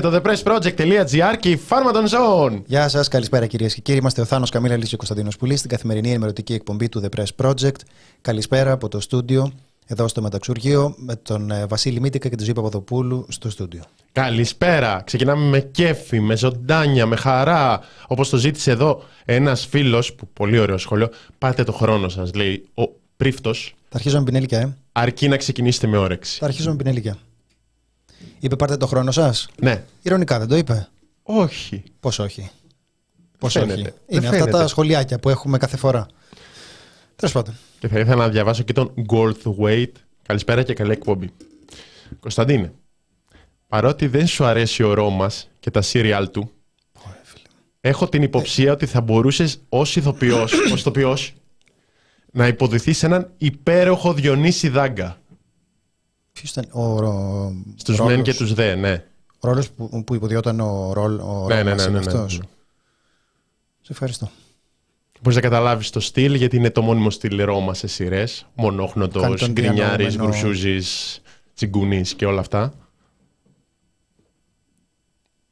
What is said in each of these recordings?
Είναι το thepressproject.gr και η Pharma των Zone. Γεια σας, καλησπέρα κυρίες και κύριοι. Είμαστε ο Θάνος Καμίλα Λύση και Κωνσταντίνος Πουλής στην καθημερινή ενημερωτική εκπομπή του The Press Project. Καλησπέρα από το στούντιο, εδώ στο Μεταξουργείο, με τον ε, Βασίλη Μίτικα και τον Ζήπα Παπαδοπούλου στο στούντιο. Καλησπέρα. Ξεκινάμε με κέφι, με ζωντάνια, με χαρά. Όπως το ζήτησε εδώ ένας φίλος, που πολύ ωραίο σχόλιο. Πάτε το χρόνο σας, λέει ο πρίφτος. Θα αρχίζω με πινέλικια, ε. Αρκεί να ξεκινήσετε με όρεξη. Θα αρχίζω με πινέλικια. Είπε πάρτε το χρόνο σας. Ναι. Ηρωνικά δεν το είπε. Όχι. Πώς όχι. Πώς Φαίνεται. όχι. Δεν Είναι αυτά φαίνεται. τα σχολιάκια που έχουμε κάθε φορά. Τέλος πάντων. Και θα ήθελα να διαβάσω και τον Goldthwaite. Καλησπέρα και καλή εκπομπή. Κωνσταντίνε, παρότι δεν σου αρέσει ο Ρώμας και τα σύριαλ του, έχω την υποψία ότι θα μπορούσες ως ηθοποιός, ως ηθοποιός, να υποδηθείς έναν υπέροχο Διονύση Δάγκα. Ποιος ήταν ο, ρο... Στους ρόλος- μεν και τους δε, ναι. Ο ρόλος που, που υποδιόταν ο ρόλ. Ο Ναι, ναι, Ρώμας ναι, είναι ναι, ναι, αυτός. ναι. Σε ευχαριστώ. Μπορείς να καταλάβεις το στυλ, γιατί είναι το μόνιμο στυλ Ρώμα σε σειρές. Κάνει Μονόχνοτος, τον γκρινιάρης, διανοούμενο- γκρουσούζης, τσιγκουνής και όλα αυτά.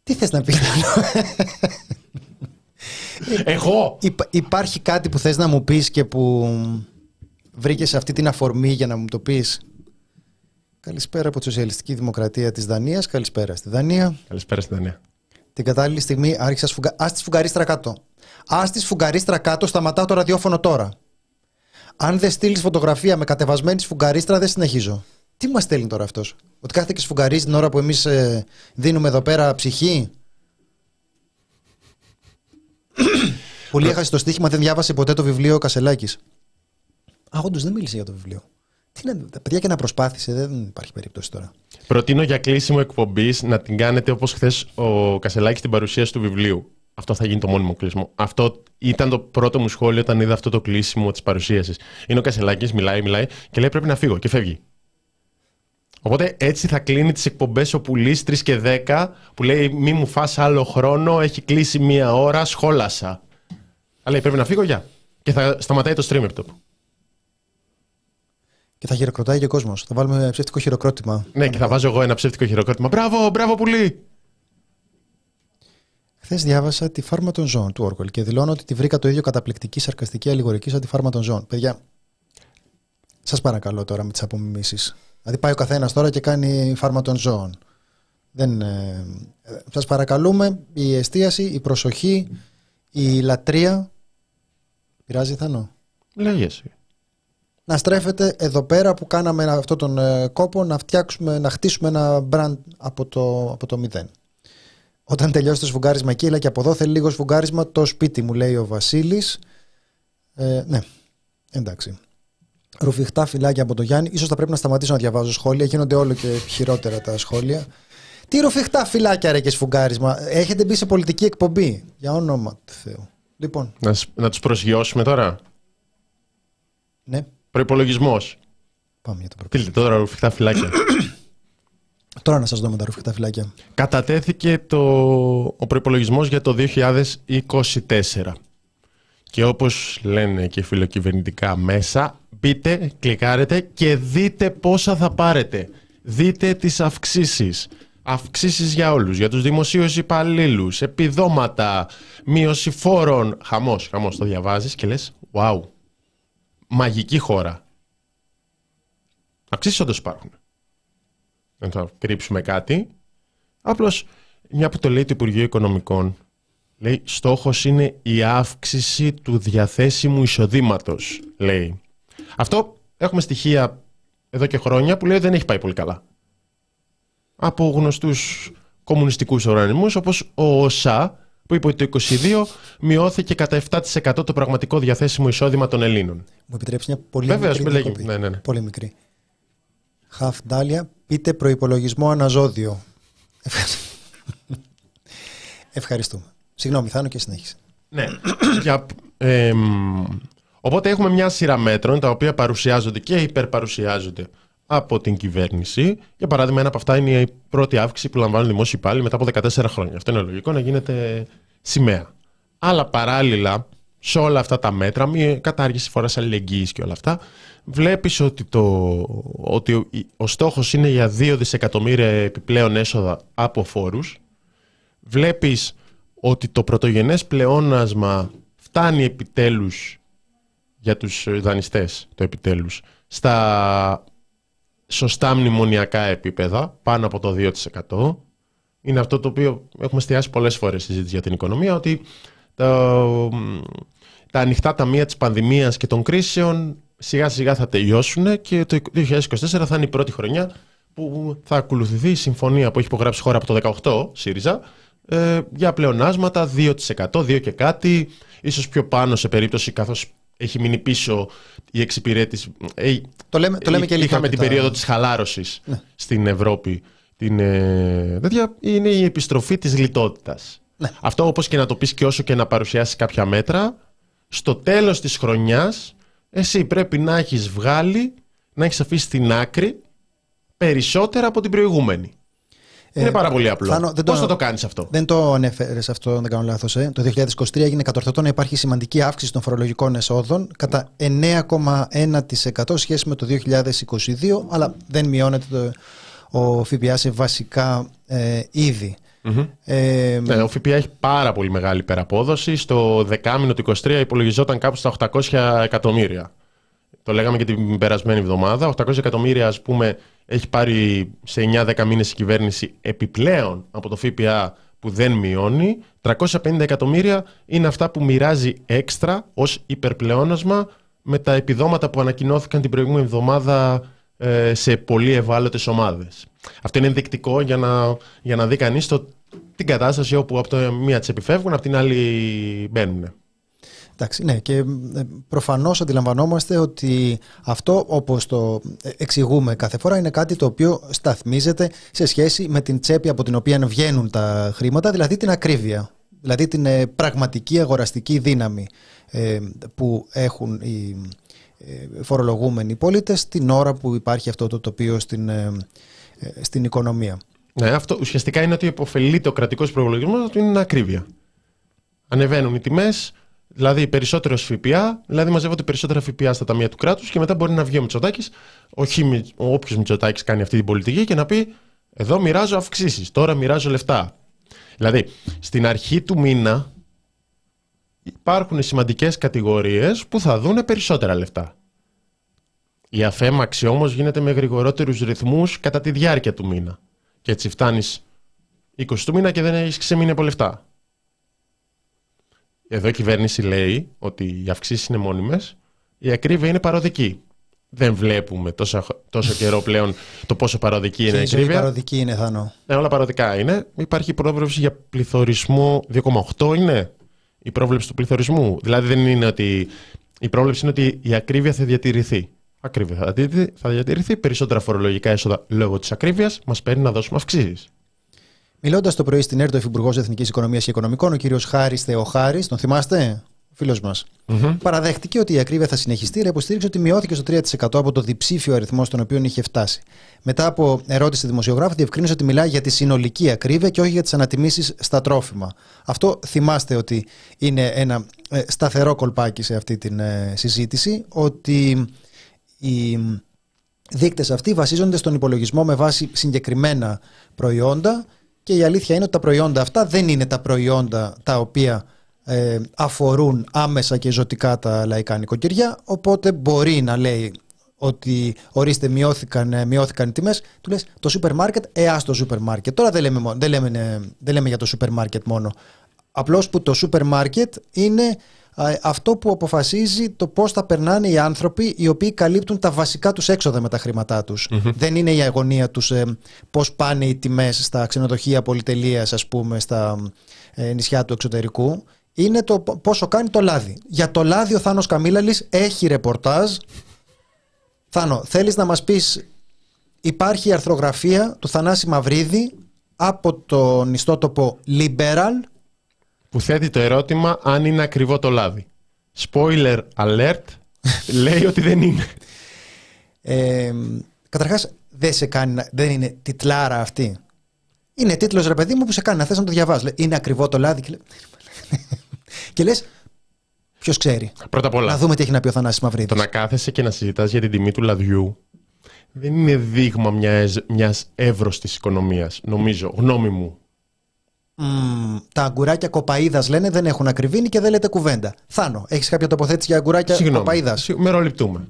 Τι θες να πεις Εγώ! Υπα- Υπάρχει κάτι που θες να μου πεις και που βρήκες αυτή την αφορμή για να μου το πεις; Καλησπέρα από τη Σοσιαλιστική Δημοκρατία της Δανίας. Καλησπέρα στη Δανία. Καλησπέρα στην Δανία. Την κατάλληλη στιγμή άρχισα σφουγγα... Ας της σφουγγαρίστρα κάτω. Ας της σφουγγαρίστρα κάτω, σταματάω το ραδιόφωνο τώρα. Αν δεν στείλεις φωτογραφία με κατεβασμένη σφουγγαρίστρα, δεν συνεχίζω. Τι μας στέλνει τώρα αυτός, Ότι κάθεται και σφουγγαρίζει την ώρα που εμείς δίνουμε εδώ πέρα ψυχή; Πολύ έχασε το στοίχημα, δεν διάβασε ποτέ το βιβλίο Κασελάκης. Α, όντω δεν μίλησε για το βιβλίο. Τι να, τα παιδιά και να προσπάθησε, δεν υπάρχει περίπτωση τώρα. Προτείνω για κλείσιμο εκπομπής να την κάνετε όπως χθες ο Κασελάκης στην παρουσίαση του βιβλίου. Αυτό θα γίνει το μόνιμο κλείσιμο. Αυτό ήταν το πρώτο μου σχόλιο όταν είδα αυτό το κλείσιμο της παρουσίασης. Είναι ο Κασελάκης, μιλάει, μιλάει και λέει πρέπει να φύγω και φεύγει. Οπότε έτσι θα κλείνει τις εκπομπές ο Πουλή 3 και 10 που λέει Μη μου φας άλλο χρόνο, έχει κλείσει μία ώρα, σχόλασα. Αλλά λέει πρέπει να φύγω, γεια. Και θα σταματάει το stream από Και θα χειροκροτάει και ο κόσμος. Θα βάλουμε ψεύτικο χειροκρότημα. Ναι, και θα βάζω εγώ ένα ψεύτικο χειροκρότημα. Μπράβο, μπράβο, Πουλή. Χθες διάβασα τη φάρμα των ζώων του Όρκολ και δηλώνω ότι τη βρήκα το ίδιο καταπληκτική, σαρκαστική, αλληγορική σαν τη φάρμα των ζώων. Παιδιά, σας παρακαλώ τώρα με τις απομιμήσεις. Δηλαδή πάει ο καθένας τώρα και κάνει φάρμα των ζώων. Δεν, ε, ε, σας παρακαλούμε η εστίαση, η προσοχή, η λατρεία. Πειράζει Θάνο; Λέγε εσύ. Να στρέφεται εδώ πέρα που κάναμε αυτό τον ε, κόπο να φτιάξουμε, να χτίσουμε ένα brand από το, από το μηδέν. Όταν τελειώσει το σφουγγάρισμα εκεί, αλλά και από εδώ θέλει λίγο σφουγγάρισμα το σπίτι μου, λέει ο Βασίλης. Ε, ναι, εντάξει. Ρουφιχτά φυλάκια από το Γιάννη. Ίσως θα πρέπει να σταματήσω να διαβάζω σχόλια. Γίνονται όλο και χειρότερα τα σχόλια. Τι ρουφιχτά φυλάκια ρε και σφουγγάρισμα. Έχετε μπει σε πολιτική εκπομπή; Για όνομα του Θεού. Λοιπόν, Να, σ- να τους προσγειώσουμε τώρα; ναι, Προϋπολογισμός. πάμε για το πρώτο. Τι λέτε τώρα, ρουφιχτά φυλάκια. Τώρα να σας δω με τα ρουφιχτά φυλάκια. Κατατέθηκε το, ο προϋπολογισμός για το 2024. Και όπως λένε και φιλοκυβερνητικά μέσα, μπείτε, κλικάρετε και δείτε πόσα θα πάρετε. Δείτε τις αυξήσεις. Αυξήσεις για όλους, για τους δημοσίους υπαλλήλους, επιδόματα, μείωση φόρων. Χαμός, χαμός, το διαβάζεις και λες, wow, μαγική χώρα. Αυξήσεις όντως υπάρχουν. Δεν θα κρύψουμε κάτι. Απλώς, μια που το λέει το Υπουργείο Οικονομικών, λέει στόχος είναι η αύξηση του διαθέσιμου εισοδήματος, λέει. Αυτό έχουμε στοιχεία εδώ και χρόνια που λέει δεν έχει πάει πολύ καλά. Από γνωστούς κομμουνιστικούς οργανισμούς όπως ο ΟΣΑ που είπε ότι το 2022 μειώθηκε κατά 7% το πραγματικό διαθέσιμο εισόδημα των Ελλήνων. Μου επιτρέψει μια πολύ Βεβαίως, μικρή με λέγει. διακοπή. Ναι, ναι, ναι. Πολύ μικρή. Χαφ Ντάλια, πείτε προϋπολογισμό αναζώδιο. Ευχαριστώ. Ευχαριστούμε. Συγγνώμη, Θάνο και συνέχισε. Ναι. Για, εμ, οπότε έχουμε μια σειρά μέτρων τα οποία παρουσιάζονται και υπερπαρουσιάζονται από την κυβέρνηση. Για παράδειγμα, ένα από αυτά είναι η πρώτη αύξηση που λαμβάνουν οι δημόσιοι υπάλληλοι μετά από 14 χρόνια. Αυτό είναι λογικό να γίνεται σημαία. Αλλά παράλληλα, σε όλα αυτά τα μέτρα, μια κατάργηση φοράς αλληλεγγύης και όλα αυτά, βλέπεις ότι, το, ότι ο, ο στόχος είναι για 2 δισεκατομμύρια επιπλέον έσοδα από φόρους. Βλέπεις ότι το πρωτογενές πλεόνασμα φτάνει επιτέλους για τους δανειστές, το επιτέλους, στα σωστά μνημονιακά επίπεδα, πάνω από το 2%. Είναι αυτό το οποίο έχουμε εστιάσει πολλές φορές στη συζήτηση για την οικονομία, ότι το, τα ανοιχτά ταμεία της πανδημίας και των κρίσεων σιγά σιγά θα τελειώσουν και το 2024 θα είναι η πρώτη χρονιά που θα ακολουθηθεί η συμφωνία που έχει υπογράψει η χώρα από το 18, ΣΥΡΙΖΑ, ε, για πλεονάσματα 2%, 2 και κάτι, ίσως πιο πάνω σε περίπτωση καθώς έχει μείνει πίσω η εξυπηρέτηση. Ε, Το λέμε, το λέμε και Είχαμε λιτότητα. την περίοδο της χαλάρωσης Ναι. στην Ευρώπη. Την, ε, τέτοια, είναι η επιστροφή της λιτότητας. Ναι. Αυτό όπως και να το πεις και όσο και να παρουσιάσεις κάποια μέτρα, στο τέλος της χρονιάς εσύ πρέπει να έχεις βγάλει, να έχεις αφήσει στην άκρη περισσότερα από την προηγούμενη. Ε, είναι πάρα πολύ απλό. Θάνο, δεν Πώς το- θα το κάνεις αυτό; Δεν το ανέφερες αυτό, αν δεν κάνω λάθος. Ε. Το 2023 έγινε κατορθωτό να υπάρχει σημαντική αύξηση των φορολογικών εσόδων κατά 9,1% σχέση με το 2022, αλλά δεν μειώνεται το, ο ΦΠΑ σε βασικά ε, είδη. Ε, Ναι, ο ΦΠΑ έχει πάρα πολύ μεγάλη υπεραπόδοση. Στο δεκάμινο του 23 υπολογιζόταν κάπου στα 800 εκατομμύρια. Το λέγαμε και την περασμένη εβδομάδα. 800 εκατομμύρια, ας πούμε, έχει πάρει σε 9-10 μήνες η κυβέρνηση επιπλέον από το ΦΠΑ που δεν μειώνει. 350 εκατομμύρια είναι αυτά που μοιράζει έξτρα ως υπερπλεόνασμα με τα επιδόματα που ανακοινώθηκαν την προηγούμενη εβδομάδα ε, σε πολύ ευάλωτες ομάδες. Αυτό είναι ενδεικτικό για να, για να δει κανείς το, την κατάσταση όπου από το μία τις επιφεύγουν, από την άλλη μπαίνουν. Εντάξει, ναι, και ε, προφανώς αντιλαμβανόμαστε ότι αυτό όπως το ε, εξηγούμε κάθε φορά είναι κάτι το οποίο σταθμίζεται σε σχέση με την τσέπη από την οποία βγαίνουν τα χρήματα, δηλαδή την ακρίβεια, δηλαδή την ε, πραγματική αγοραστική δύναμη ε, που έχουν οι ε, φορολογούμενοι πολίτες την ώρα που υπάρχει αυτό το τοπίο στην, ε, ε, στην οικονομία. Ναι, αυτό ουσιαστικά είναι ότι υποφελείται ο κρατικός προπολογισμό του είναι ακρίβεια. Ανεβαίνουν οι τιμές, δηλαδή περισσότερο ΦΠΑ, δηλαδή μαζεύονται περισσότερα ΦΠΑ στα ταμεία του κράτους και μετά μπορεί να βγει ο Μητσοτάκης, όποιος Μητσοτάκης κάνει αυτή την πολιτική και να πει: Εδώ μοιράζω αυξήσεις, τώρα μοιράζω λεφτά. Δηλαδή, στην αρχή του μήνα υπάρχουν σημαντικές κατηγορίες που θα δούνε περισσότερα λεφτά. Η αφέμαξη όμως γίνεται με γρηγορότερους ρυθμούς κατά τη διάρκεια του μήνα. Και έτσι φτάνεις 20 του μήνα και δεν έχεις ξεμείνει από λεφτά. Εδώ η κυβέρνηση λέει ότι οι αυξήσεις είναι μόνιμες, η ακρίβεια είναι παροδική. Δεν βλέπουμε τόσο, τόσο καιρό πλέον το πόσο παροδική είναι Και η η ζωή ακρίβεια. παροδική είναι θάνο; Ναι, όλα παροδικά είναι. Υπάρχει πρόβλεψη για πληθωρισμό 2,8 είναι η πρόβλεψη του πληθωρισμού. Δηλαδή δεν είναι ότι. Η πρόβλεψη είναι ότι η ακρίβεια θα διατηρηθεί. Ακρίβεια θα διατηρηθεί, θα διατηρηθεί. Περισσότερα φορολογικά έσοδα λόγω της ακρίβειας μας παίρνει να δώσουμε αυξήσεις. Μιλώντας το πρωί στην ΕΡΤ, ο Υφυπουργός Εθνικής Οικονομίας και Οικονομικών, ο κύριος Χάρης Θεοχάρης, τον θυμάστε, φίλος μας, παραδέχτηκε ότι η ακρίβεια θα συνεχιστεί, αλλά υποστήριξε ότι μειώθηκε στο 3% από το διψήφιο αριθμό στον οποίο είχε φτάσει. Μετά από ερώτηση δημοσιογράφου, διευκρίνησε ότι μιλάει για τη συνολική ακρίβεια και όχι για τις ανατιμήσεις στα τρόφιμα. Αυτό θυμάστε ότι είναι ένα ε, σταθερό κολπάκι σε αυτή τη ε, συζήτηση, ότι οι δείκτες αυτοί βασίζονται στον υπολογισμό με βάση συγκεκριμένα προϊόντα και η αλήθεια είναι ότι τα προϊόντα αυτά δεν είναι τα προϊόντα τα οποία ε, αφορούν άμεσα και ζωτικά τα λαϊκά νοικοκυριά. Οπότε μπορεί να λέει ότι ορίστε μειώθηκαν, ε, μειώθηκαν οι τιμές. Του λες το σούπερ μάρκετ, ε ας το σούπερ μάρκετ τώρα δεν λέμε, μόνο- δεν λέμε, ε, δεν λέμε για το σούπερ μάρκετ μόνο. Απλώς που το σούπερ μάρκετ είναι αυτό που αποφασίζει το πώς θα περνάνε οι άνθρωποι οι οποίοι καλύπτουν τα βασικά τους έξοδα με τα χρήματά τους. Δεν είναι η αγωνία τους ε, πώς πάνε οι τιμές στα ξενοδοχεία πολυτελείας ας πούμε στα ε, νησιά του εξωτερικού. Είναι το πόσο κάνει το λάδι. Για το λάδι ο Θάνος Καμίλαλης έχει ρεπορτάζ. Θάνο, θέλεις να μας πεις υπάρχει η αρθρογραφία του Θανάση Μαυρίδη από τον ιστότοπο Liberal που θέτει το ερώτημα αν είναι ακριβό το λάδι. Spoiler alert, λέει ότι δεν είναι. Ε, καταρχάς δεν, σε κάνει, δεν είναι τιτλάρα αυτή. Είναι τίτλος ρε παιδί μου που σε κάνει να θες να το διαβάζεις. Είναι ακριβό το λάδι και, λέ... και λες ποιος ξέρει. Πρώτα απ' όλα. Να δούμε τι έχει να πει ο Θανάσης Μαυρίδης. Το να κάθεσαι και να συζητάς για την τιμή του λαδιού δεν είναι δείγμα μιας, μιας εύρωστης οικονομίας, νομίζω, γνώμη μου. Mm, τα αγκουράκια κοπαίδα λένε δεν έχουν ακριβήνει και δεν λέτε κουβέντα. Θάνο, έχεις κάποια τοποθέτηση για αγκουράκια κοπαίδα. Μεροληπτούμε.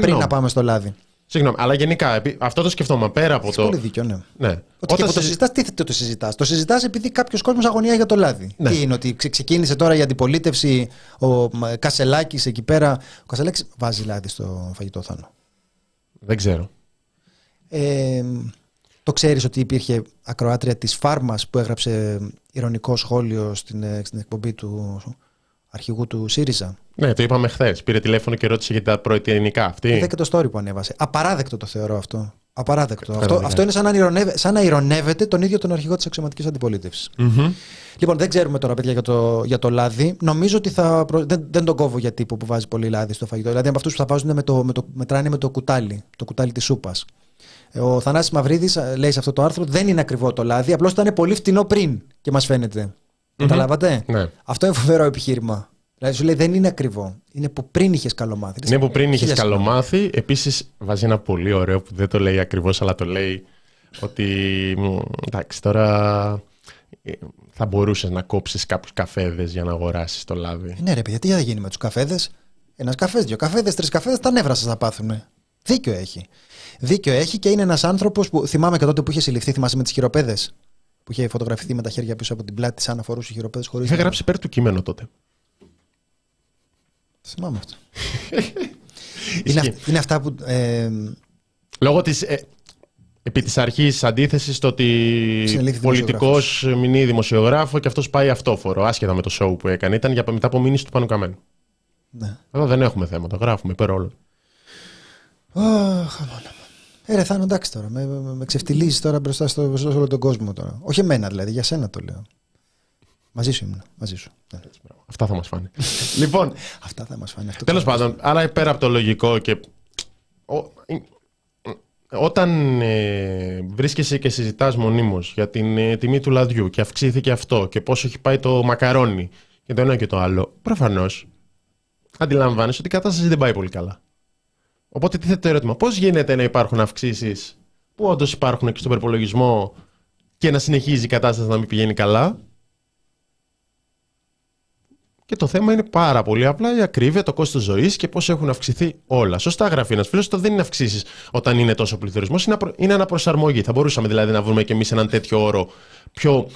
Πριν να πάμε στο λάδι. Συγγνώμη, αλλά γενικά αυτό το σκεφτόμαστε πέρα από Έχεις το. Πολύ δίκιο, ναι. ναι. Ότι Όταν... το συζητάς, τι θέτει το συζητάς; Το συζητάς επειδή κάποιος κόσμος αγωνιά για το λάδι. Ναι. Τι είναι, ότι ξεκίνησε τώρα η αντιπολίτευση ο Κασελάκης εκεί πέρα. Ο Κασελάκης βάζει λάδι στο φαγητό Θάνο. Δεν ξέρω. Ε, το ξέρεις ότι υπήρχε ακροάτρια της Φάρμας που έγραψε ηρωνικό σχόλιο στην, ε, στην εκπομπή του αρχηγού του ΣΥΡΙΖΑ; Ναι, το είπαμε χθες. Πήρε τηλέφωνο και ρώτησε για τα πρωιτιανικά. Αυτή. Είδα και το story που ανέβασε. Απαράδεκτο το θεωρώ αυτό. Απαράδεκτο. Αυτό, αυτό είναι σαν να, ηρωνεύε, σαν να ηρωνεύεται τον ίδιο τον αρχηγό της αξιωματική αντιπολίτευσης. Mm-hmm. Λοιπόν, δεν ξέρουμε τώρα, παιδιά, για το, για το λάδι. Νομίζω ότι θα. Δεν, δεν τον κόβω για τύπο που βάζει πολύ λάδι στο φαγητό. Δηλαδή, από αυτούς που θα βάζουν με το, με το, μετράνε με το κουτάλι. Το κουτάλι της σούπας. Ο Θανάσης Μαυρίδης ε, λέει σε αυτό το άρθρο δεν είναι ακριβό το λάδι, απλώς ήταν πολύ φτηνό πριν και μας φαίνεται. Mm-hmm. Καταλάβατε; Ναι. Αυτό είναι φοβερό επιχείρημα. Δηλαδή σου λέει δεν είναι ακριβό. Είναι που πριν είχες καλομάθει. Είναι που πριν είχες καλομάθει. Επίσης βάζει ένα πολύ ωραίο που δεν το λέει ακριβώς, αλλά το λέει ότι εντάξει τώρα ε, θα μπορούσες να κόψεις κάποιους καφέδες για να αγοράσεις το λάδι. Ε, ναι, ρε παιδιά, τι θα γίνει με τους καφέδες; Ένας καφές, δύο καφέδες, τρεις καφέδες, τα νεύρα σας θα πάθουν. Δίκιο έχει. Δίκιο έχει και είναι ένας άνθρωπος που θυμάμαι και τότε που είχε συλληφθεί, θυμάσαι με τις χειροπέδες. Που είχε φωτογραφηθεί με τα χέρια πίσω από την πλάτη, σαν να φορούσε χειροπέδες χωρίς. Είχα γράψει υπέρ του κείμενο τότε. Θυμάμαι αυτό. είναι, είναι αυτά που. Ε, Λόγω της. Ε, επί της αρχής αντίθεσης στο ότι πολιτικός μηνύει δημοσιογράφο και αυτός πάει αυτόφορο, άσχετα με το show που έκανε. Ήταν για, μετά από μήνυση του Πάνου Καμένου. Ναι. Εδώ δεν έχουμε θέματα. Γράφουμε υπέρ όλων. Ε, ρε, θα είναι εντάξει τώρα. Με, με, με ξεφτιλίζει τώρα μπροστά στο, στο όλο τον κόσμο τώρα. Όχι εμένα δηλαδή, για σένα το λέω. Μαζί σου ήμουν. Μαζί σου. Ναι. Αυτά θα μας φάνε. λοιπόν. Αυτά θα μας φάνε. Τέλος πάντων, αλλά πέρα από το λογικό και. όταν ε, βρίσκεσαι και συζητάς μονίμως για την ε, τιμή του λαδιού και αυξήθηκε αυτό και πόσο έχει πάει το μακαρόνι και το ένα και το άλλο, προφανώς αντιλαμβάνεσαι ότι η κατάσταση δεν πάει πολύ καλά. Οπότε τίθεται το ερώτημα, πώς γίνεται να υπάρχουν αυξήσεις που όντως υπάρχουν και στον προπολογισμό και να συνεχίζει η κατάσταση να μην πηγαίνει καλά; Και το θέμα είναι πάρα πολύ απλά η ακρίβεια, το κόστος ζωής και πώς έχουν αυξηθεί όλα. Σωστά γράφει ένας φίλος, το δεν είναι αυξήσεις όταν είναι τόσο πληθωρισμός, είναι αναπροσαρμογή. Θα μπορούσαμε δηλαδή να βρούμε και εμείς έναν τέτοιο όρο πιο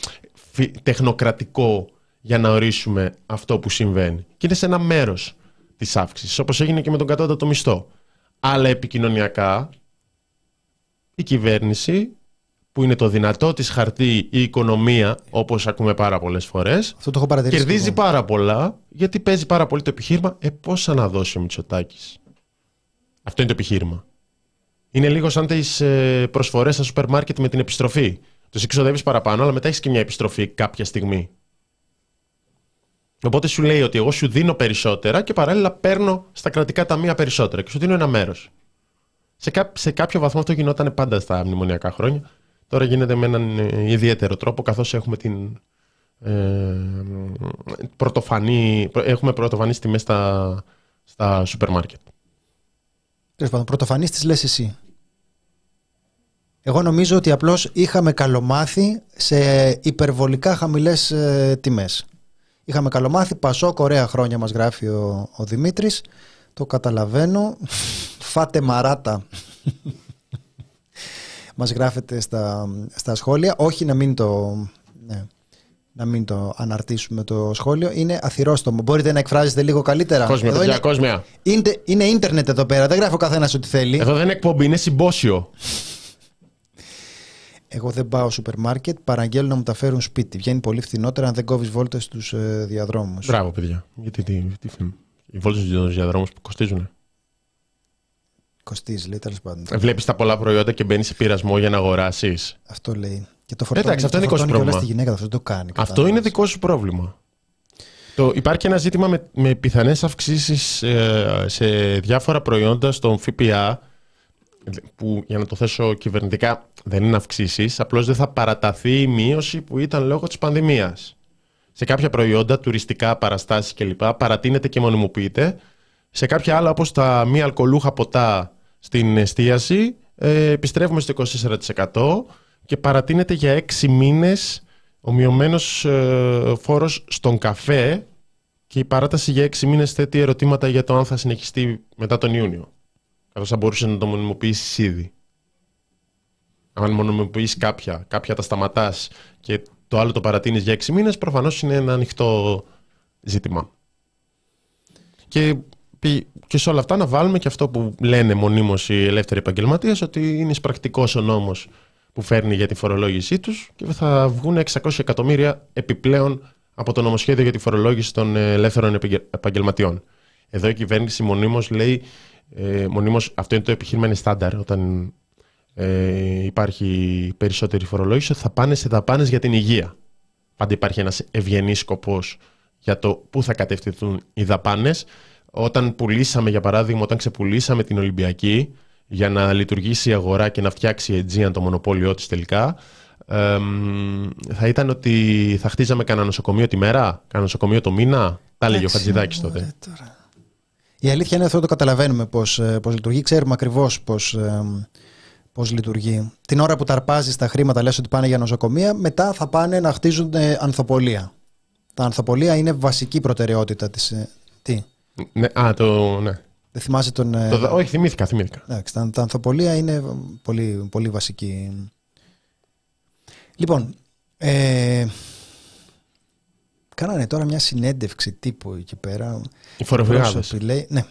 τεχνοκρατικό για να ορίσουμε αυτό που συμβαίνει. Και είναι σε ένα μέρος της αύξησης, όπως έγινε και με τον κατώτατο μισθό αλλά επικοινωνιακά η κυβέρνηση που είναι το δυνατό της χαρτί η οικονομία, όπως ακούμε πάρα πολλές φορές, Αυτό το έχω κερδίζει πάρα πολλά, γιατί παίζει πάρα πολύ το επιχείρημα, ε, πώς να δώσει ο Μητσοτάκης. Αυτό είναι το επιχείρημα. Είναι λίγο σαν τις ε, προσφορές στα σούπερ μάρκετ με την επιστροφή. Τους εξοδεύεις παραπάνω, αλλά μετά έχεις και μια επιστροφή κάποια στιγμή. Οπότε σου λέει ότι εγώ σου δίνω περισσότερα και παράλληλα παίρνω στα κρατικά ταμεία περισσότερα και σου δίνω ένα μέρος. Σε, κά, σε κάποιο βαθμό αυτό γινόταν πάντα στα μνημονιακά χρόνια. Τώρα γίνεται με έναν ε, ιδιαίτερο τρόπο καθώς έχουμε την ε, πρωτοφανή, έχουμε πρωτοφανείς τιμές στα, στα σούπερ μάρκετ. Τέλος πάντων, πρωτοφανείς τις λες εσύ. Εγώ νομίζω ότι απλώς είχαμε καλομάθει σε υπερβολικά χαμηλές ε, τιμές. Είχαμε καλομάθει, Πασόκ, ωραία χρόνια μας γράφει ο, ο Δημήτρης. Το καταλαβαίνω. Φάτε μαράτα. μας γράφετε στα, στα σχόλια. Όχι να μην το... Ναι. να μην το αναρτήσουμε το σχόλιο, είναι αθυρόστομο. Μπορείτε να εκφράζετε λίγο καλύτερα. Κόσμια, Εδώ παιδιά, είναι, κόσμια. είναι, είναι ίντερνετ εδώ πέρα, δεν γράφει ο καθένας ό,τι θέλει. Εδώ δεν είναι εκπομπή, είναι συμπόσιο. Εγώ δεν πάω σούπερ μάρκετ, παραγγέλνω να μου τα φέρουν σπίτι. Βγαίνει πολύ φθηνότερα αν δεν κόβεις βόλτες στους ε, διαδρόμους. Μπράβο, παιδιά. Γιατί τι, τι film. Οι βόλτες στους διαδρόμου που κοστίζουν. Κοστίζει, λέει τέλος πάντων. Βλέπεις τα πολλά προϊόντα και μπαίνεις σε πειρασμό για να αγοράσεις. Αυτό λέει. Και το φορτώνει, Εντάξει, αυτό το είναι δικό σου φορτώνει πρόβλημα. κιόλας στη γυναίκα, αυτό δεν το κάνει. Αυτό κατάλαβες. είναι δικό σου πρόβλημα. Το, υπάρχει ένα ζήτημα με, με πιθανές αυξήσεις ε, σε διάφορα προϊόντα στον ΦΠΑ που για να το θέσω κυβερνητικά δεν είναι αυξήσεις, απλώς δεν θα παραταθεί η μείωση που ήταν λόγω της πανδημίας. Σε κάποια προϊόντα, τουριστικά, παραστάσεις κλπ. παρατείνεται και μονιμοποιείται. Σε κάποια άλλα όπως τα μη αλκοολούχα ποτά στην εστίαση ε, επιστρέφουμε στο 24% και παρατείνεται για έξι μήνες ο μειωμένος ε, φόρος στον καφέ και η παράταση για έξι μήνες θέτει ερωτήματα για το αν θα συνεχιστεί μετά τον Ιούνιο. Καθώς θα μπορούσε να το μονιμοποιήσεις ήδη. Αν μονιμοποιήσει κάποια, κάποια τα σταματάς και το άλλο το παρατείνεις για έξι μήνες, προφανώς είναι ένα ανοιχτό ζήτημα. Και, πι- και σε όλα αυτά να βάλουμε και αυτό που λένε μονίμως οι ελεύθεροι επαγγελματίες, ότι είναι πρακτικός ο νόμος που φέρνει για τη φορολόγησή τους και θα βγουν 600 εκατομμύρια επιπλέον από το νομοσχέδιο για τη φορολόγηση των ε, ελεύθερων επαγγε- επαγγελματιών. Εδώ η κυβέρνηση μονίμως λέει, ε, μονίμως, αυτό είναι το επιχείρημα είναι στάνταρ όταν ε, υπάρχει περισσότερη φορολόγηση, ότι θα πάνε σε δαπάνες για την υγεία. Πάντα υπάρχει ένας ευγενής σκοπός για το πού θα κατευθυνθούν οι δαπάνες. Όταν πουλήσαμε, για παράδειγμα, όταν ξεπουλήσαμε την Ολυμπιακή για να λειτουργήσει η αγορά και να φτιάξει η Aegean το μονοπόλιο της τελικά, εμ, θα ήταν ότι θα χτίζαμε κανένα νοσοκομείο τη μέρα, κανένα νοσοκομείο το μήνα. Τα έλεγε ο Εντάξει, Χατζηδάκης τότε. ωραία, τώρα. Η αλήθεια είναι αυτό το καταλαβαίνουμε πώς, ε, πώς λειτουργεί. Ξέρουμε ακριβώς πώς, ε, πώς λειτουργεί. Την ώρα που τα αρπάζει τα χρήματα λες ότι πάνε για νοσοκομεία, μετά θα πάνε να χτίζουν ε, ανθοπολία. Τα ανθοπολία είναι βασική προτεραιότητα της... ε, τι, Ναι, α, το, ναι. δεν θυμάσαι τον... ε, Το, όχι, θυμήθηκα, θυμήθηκα. Εντάξει, τα, τα ανθοπολία είναι πολύ, πολύ βασική. Λοιπόν, ε, κάνανε τώρα μια συνέντευξη τύπου εκεί πέρα. Οι φοροφυγάδες. Εκπρόσωποι, λέει, ναι,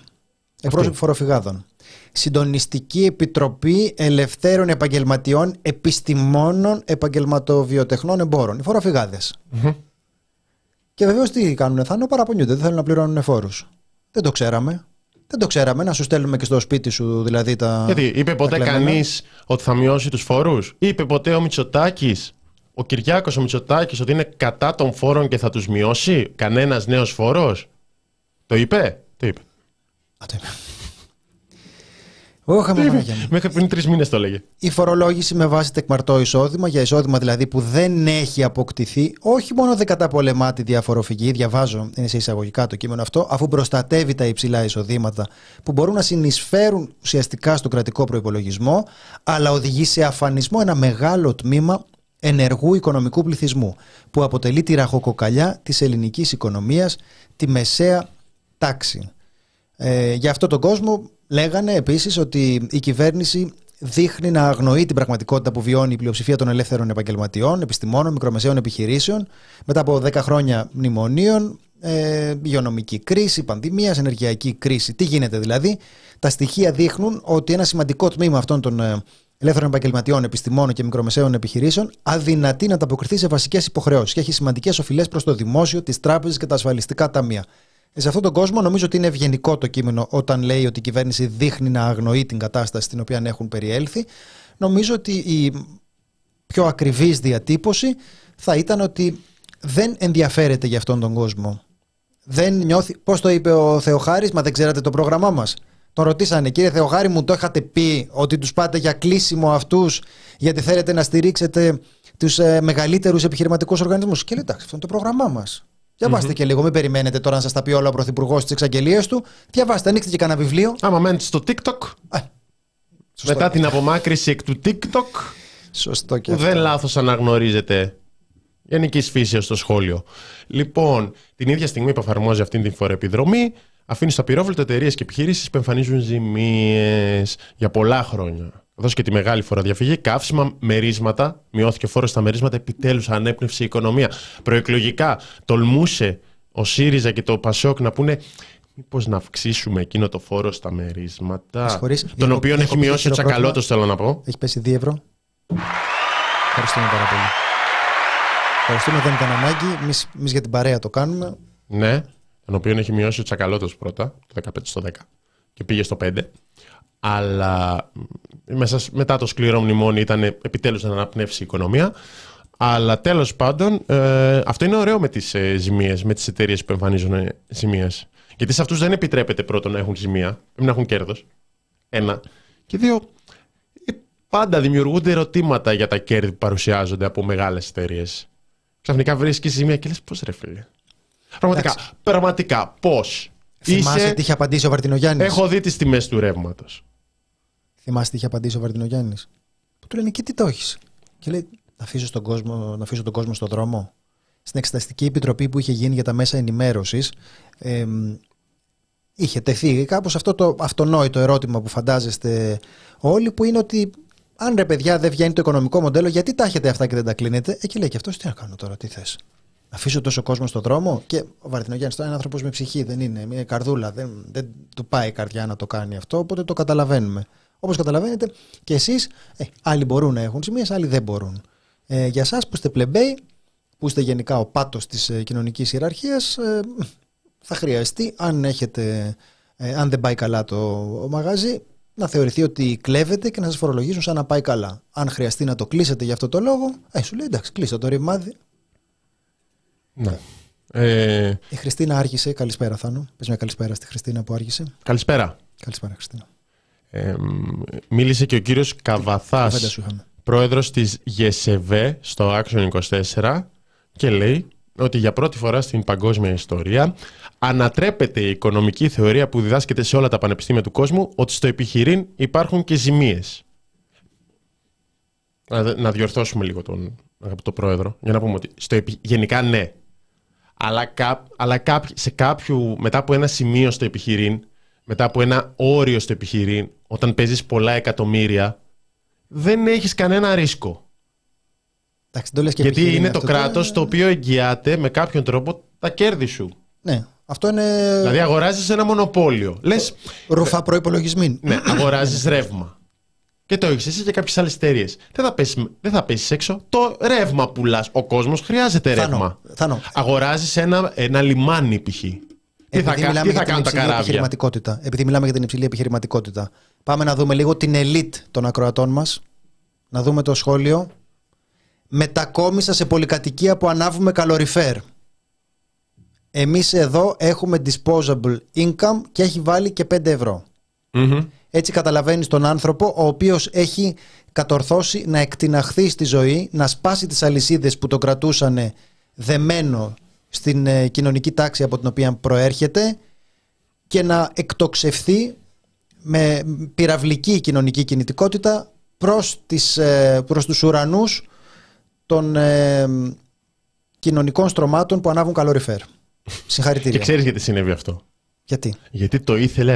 εκπρόσωποι φοροφυγάδων. Συντονιστική Επιτροπή Ελευθέρων Επαγγελματιών Επιστημόνων Επαγγελματοβιοτεχνών Εμπόρων. Οι φοροφυγάδες. Μμμ. Και βεβαίως τι κάνουν, θα είναι παραπονιούνται, δεν θέλουν να πληρώνουν φόρους. Δεν το ξέραμε. Δεν το ξέραμε να σου στέλνουμε και στο σπίτι σου δηλαδή τα. Γιατί είπε ποτέ κλεμμένα. κανείς ότι θα μειώσει τους φόρους; Είπε ποτέ ο Μητσοτάκης, ο Κυριάκος ο Μητσοτάκης, ότι είναι κατά των φόρων και θα τους μειώσει. Κανένας νέος φόρος; Το είπε; Το είπε; Α, το είπε. Όχα Το είπε; Παναγία μου. Μέχρι πριν τρεις μήνες το έλεγε. Η φορολόγηση με βάση τεκμαρτό εισόδημα, για εισόδημα δηλαδή που δεν έχει αποκτηθεί, όχι μόνο δεν καταπολεμά τη διαφοροφυγή, διαβάζω, είναι σε εισαγωγικά το κείμενο αυτό, αφού προστατεύει τα υψηλά εισοδήματα που μπορούν να συνεισφέρουν ουσιαστικά στο κρατικό προπολογισμό, αλλά οδηγεί σε αφανισμό ένα μεγάλο τμήμα ενεργού οικονομικού πληθυσμού, που αποτελεί τη ραχοκοκαλιά της ελληνικής οικονομίας, τη μεσαία τάξη. Ε, για αυτόν τον κόσμο λέγανε επίσης ότι η κυβέρνηση δείχνει να αγνοεί την πραγματικότητα που βιώνει η πλειοψηφία των ελεύθερων επαγγελματιών, επιστημόνων, μικρομεσαίων επιχειρήσεων μετά από 10 χρόνια μνημονίων, ε, υγειονομική κρίση, πανδημίας, ενεργειακή κρίση. Τι γίνεται δηλαδή; Τα στοιχεία δείχνουν ότι ένα σημαντικό τμήμα αυτών των ε, ελεύθερων επαγγελματιών, επιστημόνων και μικρομεσαίων επιχειρήσεων αδυνατεί να ανταποκριθεί σε βασικές υποχρεώσεις και έχει σημαντικές οφειλές προς το δημόσιο, τις τράπεζες και τα ασφαλιστικά ταμεία. Ε, Σε αυτόν τον κόσμο νομίζω ότι είναι ευγενικό το κείμενο όταν λέει ότι η κυβέρνηση δείχνει να αγνοεί την κατάσταση στην οποία έχουν περιέλθει. Νομίζω ότι η πιο ακριβής διατύπωση θα ήταν ότι δεν ενδιαφέρεται για αυτόν τον κόσμο. Δεν νιώθει. Πώς το είπε ο Θεοχάρης, μα δεν ξέρατε το πρόγραμμά μας. Τον ρωτήσανε, κύριε Θεοχάρη, μου το είχατε πει ότι τους πάτε για κλείσιμο αυτούς γιατί θέλετε να στηρίξετε τους ε, μεγαλύτερους επιχειρηματικούς οργανισμούς. Και λέει, εντάξει, αυτό είναι το πρόγραμμά μας. Διαβάστε και λίγο, μην περιμένετε τώρα να σας τα πει όλα ο Πρωθυπουργός στις εξαγγελίες του. Διαβάστε, ανοίξτε και κανένα βιβλίο. Άμα μένετε στο TikTok, Α, σωστό. μετά την απομάκρυση εκ του TikTok, Σωστό και που αυτό. δεν λάθος αναγνωρίζεται γενικής φύσεως στο σχόλιο. Λοιπόν, την ίδια στιγμή που εφαρμόζει αυτή την φοροεπιδρομή, αφήνεις στο απειρόβλητο εταιρείες και επιχειρήσεις που εμφανίζουν ζημίες για πολλά χρόνια. καθώ και τη μεγάλη φοροδιαφυγή, καύσιμα, μερίσματα, μειώθηκε ο φόρος στα μερίσματα, επιτέλους ανέπνευσε η οικονομία. Προεκλογικά τολμούσε ο ΣΥΡΙΖΑ και το ΠΑΣΟΚ να πούνε Μήπως να αυξήσουμε εκείνο το φόρο στα μερίσματα. Τον οποίο έχει μειώσει ο Τσακαλώτος, θέλω να πω. Έχει πέσει 2 ευρώ. Ευχαριστούμε πάρα πολύ. Ευχαριστούμε, δεν ήταν ανάγκη. Εμείς για την παρέα το κάνουμε. Ναι, τον οποίο έχει μειώσει ο Τσακαλώτος πρώτα, το 15 στο 10 και πήγε στο 5. Αλλά μέσα, μετά το σκληρό μνημόνιο ήταν επιτέλους να αναπνεύσει η οικονομία. Αλλά τέλος πάντων, ε, αυτό είναι ωραίο με τις ε, ζημίες, με τις εταιρείες που εμφανίζουν ε, ζημίες. Γιατί σε αυτούς δεν επιτρέπεται πρώτον να έχουν ζημία, πρέπει να έχουν κέρδος. Ένα. Και δύο, ε, πάντα δημιουργούνται ερωτήματα για τα κέρδη που παρουσιάζονται από μεγάλες εταιρείες. Ξαφνικά βρίσκεις ζημία και λες πώς ρε φίλε. Πραγματικά, πραγματικά πώς. Θυμάσαι είσαι... τι είχε απαντήσει ο Βαρτινογιάννης; Έχω δει τις τιμές του ρεύματος. Θυμάσαι τι είχε απαντήσει ο Βαρτινογιάννης; Που του λένε και τι το έχεις; Και λέει, να αφήσω, τον κόσμο, να αφήσω τον κόσμο στον δρόμο. Στην Εξεταστική Επιτροπή που είχε γίνει για τα μέσα ενημέρωσης, ε, είχε τεθεί κάπως αυτό το αυτονόητο ερώτημα που φαντάζεστε όλοι, που είναι ότι αν ρε παιδιά δεν βγαίνει το οικονομικό μοντέλο, γιατί τα έχετε αυτά και δεν τα κλείνετε; Εκεί λέει και αυτός τι να κάνω τώρα, τι θες; Αφήσω τόσο κόσμο στον δρόμο και ο Βαρδινογιάννης τώρα είναι άνθρωπος με ψυχή, δεν είναι, είναι καρδούλα. Δεν, δεν του πάει η καρδιά να το κάνει αυτό, οπότε το καταλαβαίνουμε. Όπως καταλαβαίνετε και εσείς, ε, άλλοι μπορούν να έχουν σημείες, άλλοι δεν μπορούν. Ε, για εσάς που είστε πλεμπέοι, που είστε γενικά ο πάτος της ε, κοινωνικής ιεραρχίας, ε, θα χρειαστεί, αν, έχετε, ε, αν δεν πάει καλά το μαγαζί, να θεωρηθεί ότι κλέβετε και να σας φορολογήσουν σαν να πάει καλά. Αν χρειαστεί να το κλείσετε για αυτό το λόγο, ε, σου λέει εντάξει, κλείστε το ρημάδι. Ναι. Ε... Η Χριστίνα άρχισε. Καλησπέρα, Θάνο. Πες μια καλησπέρα στη Χριστίνα που άρχισε. Καλησπέρα. Καλησπέρα, Χριστίνα. Ε, μίλησε και ο κύριος Καβαθάς, πρόεδρος της ΓΕΣΕΒΕ στο Action 24 και λέει ότι για πρώτη φορά στην παγκόσμια ιστορία ανατρέπεται η οικονομική θεωρία που διδάσκεται σε όλα τα πανεπιστήμια του κόσμου ότι στο επιχειρήν υπάρχουν και ζημίες. Να διορθώσουμε λίγο τον αγαπητό πρόεδρο για να πούμε ότι στο γενικά ναι. Αλλά, αλλά σε κάποιο, μετά από ένα σημείο στο επιχειρήν, μετά από ένα όριο στο επιχειρήν, όταν παίζεις πολλά εκατομμύρια, δεν έχεις κανένα ρίσκο. Γιατί είναι το κράτος το οποίο εγγυάται με κάποιον τρόπο τα κέρδη σου. Ναι. Αυτό είναι. Δηλαδή αγοράζεις ένα μονοπόλιο. Λες... Ρουφά προπολογισμοί. Ναι, αγοράζεις ρεύμα. Και το έχεις εσύ και κάποιες άλλες εταιρείες. Δεν θα πέσεις δεν θα πέσεις έξω. Το ρεύμα πουλάς. Ο κόσμος χρειάζεται ρεύμα. Αγοράζεις ένα, ένα λιμάνι π.χ. Τι θα, τι θα κάνουν τα καράβια; Επιχειρηματικότητα. Επειδή μιλάμε για την υψηλή επιχειρηματικότητα. Πάμε να δούμε λίγο την ελίτ των ακροατών μας. Να δούμε το σχόλιο μετακόμισα σε πολυκατοικία που ανάβουμε καλοριφέρ. Εμείς εδώ έχουμε disposable income και έχει βάλει και 5 ευρω Έτσι καταλαβαίνεις τον άνθρωπο ο οποίος έχει κατορθώσει να εκτιναχθεί στη ζωή, να σπάσει τις αλυσίδες που το κρατούσαν δεμένο στην ε, κοινωνική τάξη από την οποία προέρχεται και να εκτοξευθεί με πυραυλική κοινωνική κινητικότητα προς, τις, ε, προς τους ουρανούς των ε, κοινωνικών στρωμάτων που ανάβουν καλοριφέρ. Συγχαρητήρια. Και ξέρεις γιατί συνέβη αυτό. Γιατί; Γιατί το ήθελε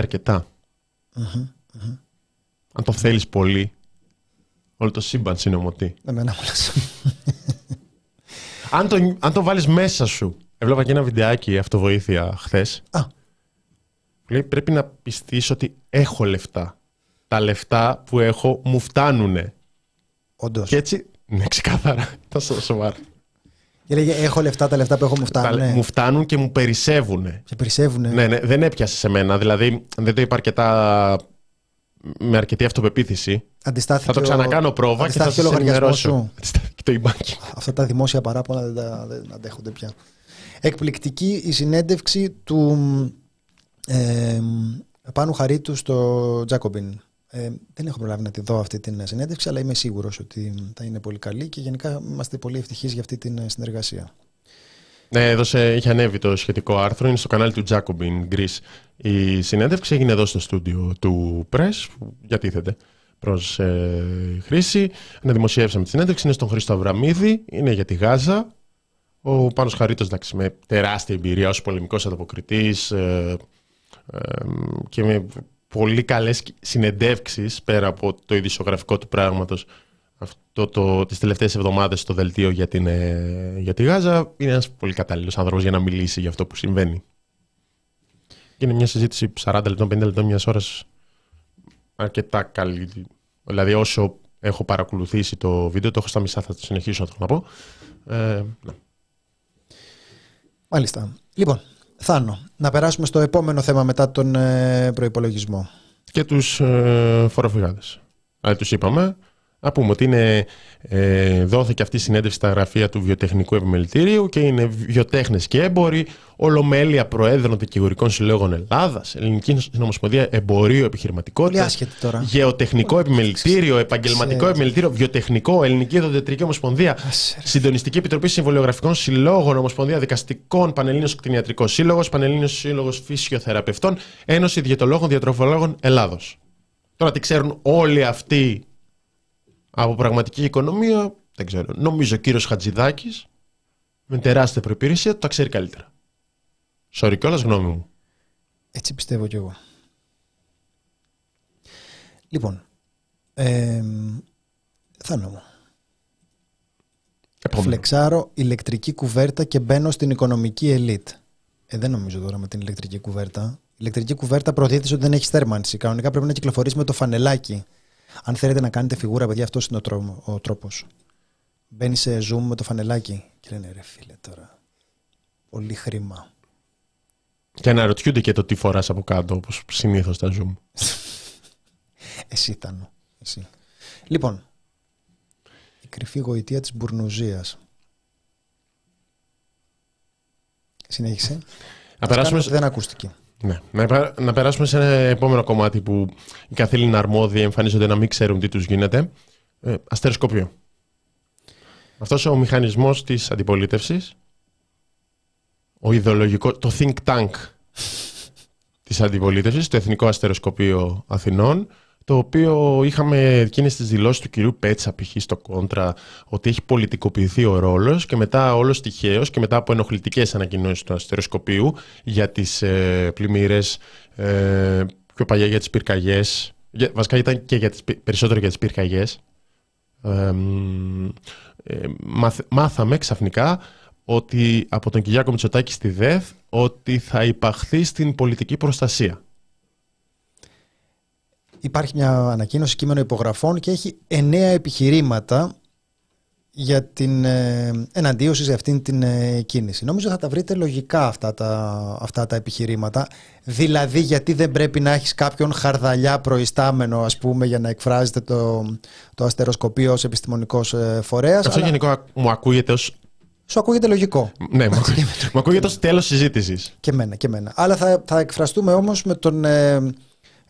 Αν το θέλεις πολύ, όλο το σύμπαν συνομωτεί. Εμένα μου αν το, αν το βάλεις μέσα σου. Έβλεπα και ένα βιντεάκι αυτοβοήθεια χθες. Λέει πρέπει να πιστείς ότι έχω λεφτά. Τα λεφτά που έχω μου φτάνουνε. Όντως. Και έτσι ναι, ξεκάθαρα. Ήταν σοβαρά. Και λέγε, έχω λεφτά, τα λεφτά που έχω μου φτάνουν. Μου φτάνουν και μου περισσεύουν. Και περισσεύουν. Ναι, ναι, δεν έπιασε σε μένα. Δηλαδή, δεν το είπα αρκετά με αρκετή αυτοπεποίθηση. Αντιστάθηκε θα το ξανακάνω πρόβα και θα το ενημερώσω. Αντιστάθηκε το e Αυτά τα δημόσια παράπονα δεν, τα, δεν αντέχονται πια. Εκπληκτική η συνέντευξη του ε, Πάνου Χαρίτου στο Τζάκομπιν. Ε, δεν έχω προλάβει να τη δω αυτή την συνέντευξη, αλλά είμαι σίγουρος ότι θα είναι πολύ καλή και γενικά είμαστε πολύ ευτυχείς για αυτή την συνεργασία. Ναι, έδωσε, είχε ανέβει το σχετικό άρθρο, είναι στο κανάλι του Jacobin Greece. Η συνέντευξη έγινε εδώ στο στούντιο του Press, που διατίθεται προς ε, χρήση. Να δημοσιεύσαμε τη συνέντευξη, είναι στον Χρήστο Αβραμίδη, είναι για τη Γάζα. Ο Πάνος Χαρίτος, εντάξει, με τεράστια εμπειρία ως πολεμικός ανταποκριτής ε, ε, και με πολύ καλές συνεντεύξεις πέρα από το ειδησιογραφικό του πράγματος αυτό το, τις τελευταίες εβδομάδες στο δελτίο για, την, ε, για τη Γάζα είναι ένας πολύ κατάλληλος άνθρωπος για να μιλήσει για αυτό που συμβαίνει. είναι μια συζήτηση 40 λεπτών, 50 λεπτών, μιας ώρας αρκετά καλή. Δηλαδή όσο έχω παρακολουθήσει το βίντεο, το έχω στα μισά, θα το συνεχίσω να το πω. Ε, ναι. Μάλιστα. Λοιπόν, Θάνο, να περάσουμε στο επόμενο θέμα μετά τον ε, προϋπολογισμό. Και τους ε, φοροφυγάδες. Δηλαδή τους είπαμε, να πούμε ότι είναι, ε, δόθηκε αυτή η συνέντευξη στα γραφεία του Βιοτεχνικού Επιμελητήριου και είναι βιοτέχνες και έμποροι, Ολομέλεια Προέδρων Δικηγορικών Συλλόγων Ελλάδας, Ελληνική Νομοσπονδία Εμπορίου Επιχειρηματικότητας, Γεωτεχνικό Επιμελητήριο, Επαγγελματικό Επιμελητήριο, Βιοτεχνικό, Ελληνική Ιδοδετρική Ομοσπονδία, Συντονιστική Επιτροπή Συμβολιογραφικών Συλλόγων, Ομοσπονδία Δικαστικών, Πανελλήνιος Κτηνιατρικό Σύλλογος, Πανελλήνιος Σύλλογος Φυσιοθεραπευτών, Ένωση Διαιτολόγων Διατροφολόγων Ελλάδος. Τώρα τι ξέρουν όλοι αυτοί από πραγματική οικονομία, δεν ξέρω. Νομίζω ο κύριος Χατζηδάκης, με τεράστια προπηρεσία, το τα ξέρει καλύτερα. Sorry κιόλας, γνώμη μου. Έτσι πιστεύω κι εγώ. Λοιπόν, ε, θα μου. Φλεξάρω ηλεκτρική κουβέρτα και μπαίνω στην οικονομική ελίτ. Ε, δεν νομίζω τώρα με την ηλεκτρική κουβέρτα. Η ηλεκτρική κουβέρτα προτίθεται ότι δεν έχεις θέρμανση. Κανονικά πρέπει να κυκλοφορήσει με το φανελάκι αν θέλετε να κάνετε φιγούρα, παιδιά, αυτός είναι ο, τρόπος. Μπαίνει σε zoom με το φανελάκι και λένε ρε φίλε τώρα. Πολύ χρήμα. Και αναρωτιούνται και το τι φοράς από κάτω, όπως συνήθως τα zoom. Εσύ ήταν. Εσύ. Λοιπόν, η κρυφή γοητεία της μπουρνουζίας. Συνέχισε. Να περάσουμε... Δεν ακούστηκε. Ναι. Να, να περάσουμε σε ένα επόμενο κομμάτι που οι καθήλυνα αρμόδιοι εμφανίζονται να μην ξέρουν τι τους γίνεται. Ε, αστεροσκοπείο. Αυτός ο μηχανισμός της αντιπολίτευσης, ο ιδεολογικό, το think tank της αντιπολίτευσης, το Εθνικό Αστεροσκοπείο Αθηνών, το οποίο είχαμε εκείνες τις δηλώσεις του κυρίου Πέτσα π.χ. στο κόντρα ότι έχει πολιτικοποιηθεί ο ρόλος και μετά όλος τυχαίως και μετά από ενοχλητικές ανακοινώσεις του αστεροσκοπίου για τις ε, πλημμύρες, ε, πιο παλιά για τις πυρκαγιές, για, βασικά ήταν και για τις, περισσότερο για τις πυρκαγιές, ε, μάθαμε ξαφνικά ότι από τον Κυριάκο Μητσοτάκη στη ΔΕΘ ότι θα υπαχθεί στην πολιτική προστασία. Υπάρχει μια ανακοίνωση κείμενο υπογραφών και έχει εννέα επιχειρήματα για την ε, εναντίωση σε αυτήν την ε, κίνηση. Νομίζω θα τα βρείτε λογικά αυτά τα, αυτά τα επιχειρήματα. Δηλαδή γιατί δεν πρέπει να έχεις κάποιον χαρδαλιά προϊστάμενο ας πούμε για να εκφράζεται το, το αστεροσκοπείο ως επιστημονικός ε, φορέας. Αυτό αλλά... γενικό μου ακούγεται ως σου ακούγεται λογικό. Ναι, μου ακούγεται ως τέλος συζήτησης. Και μένα, και μένα. Αλλά θα, θα εκφραστούμε όμως με τον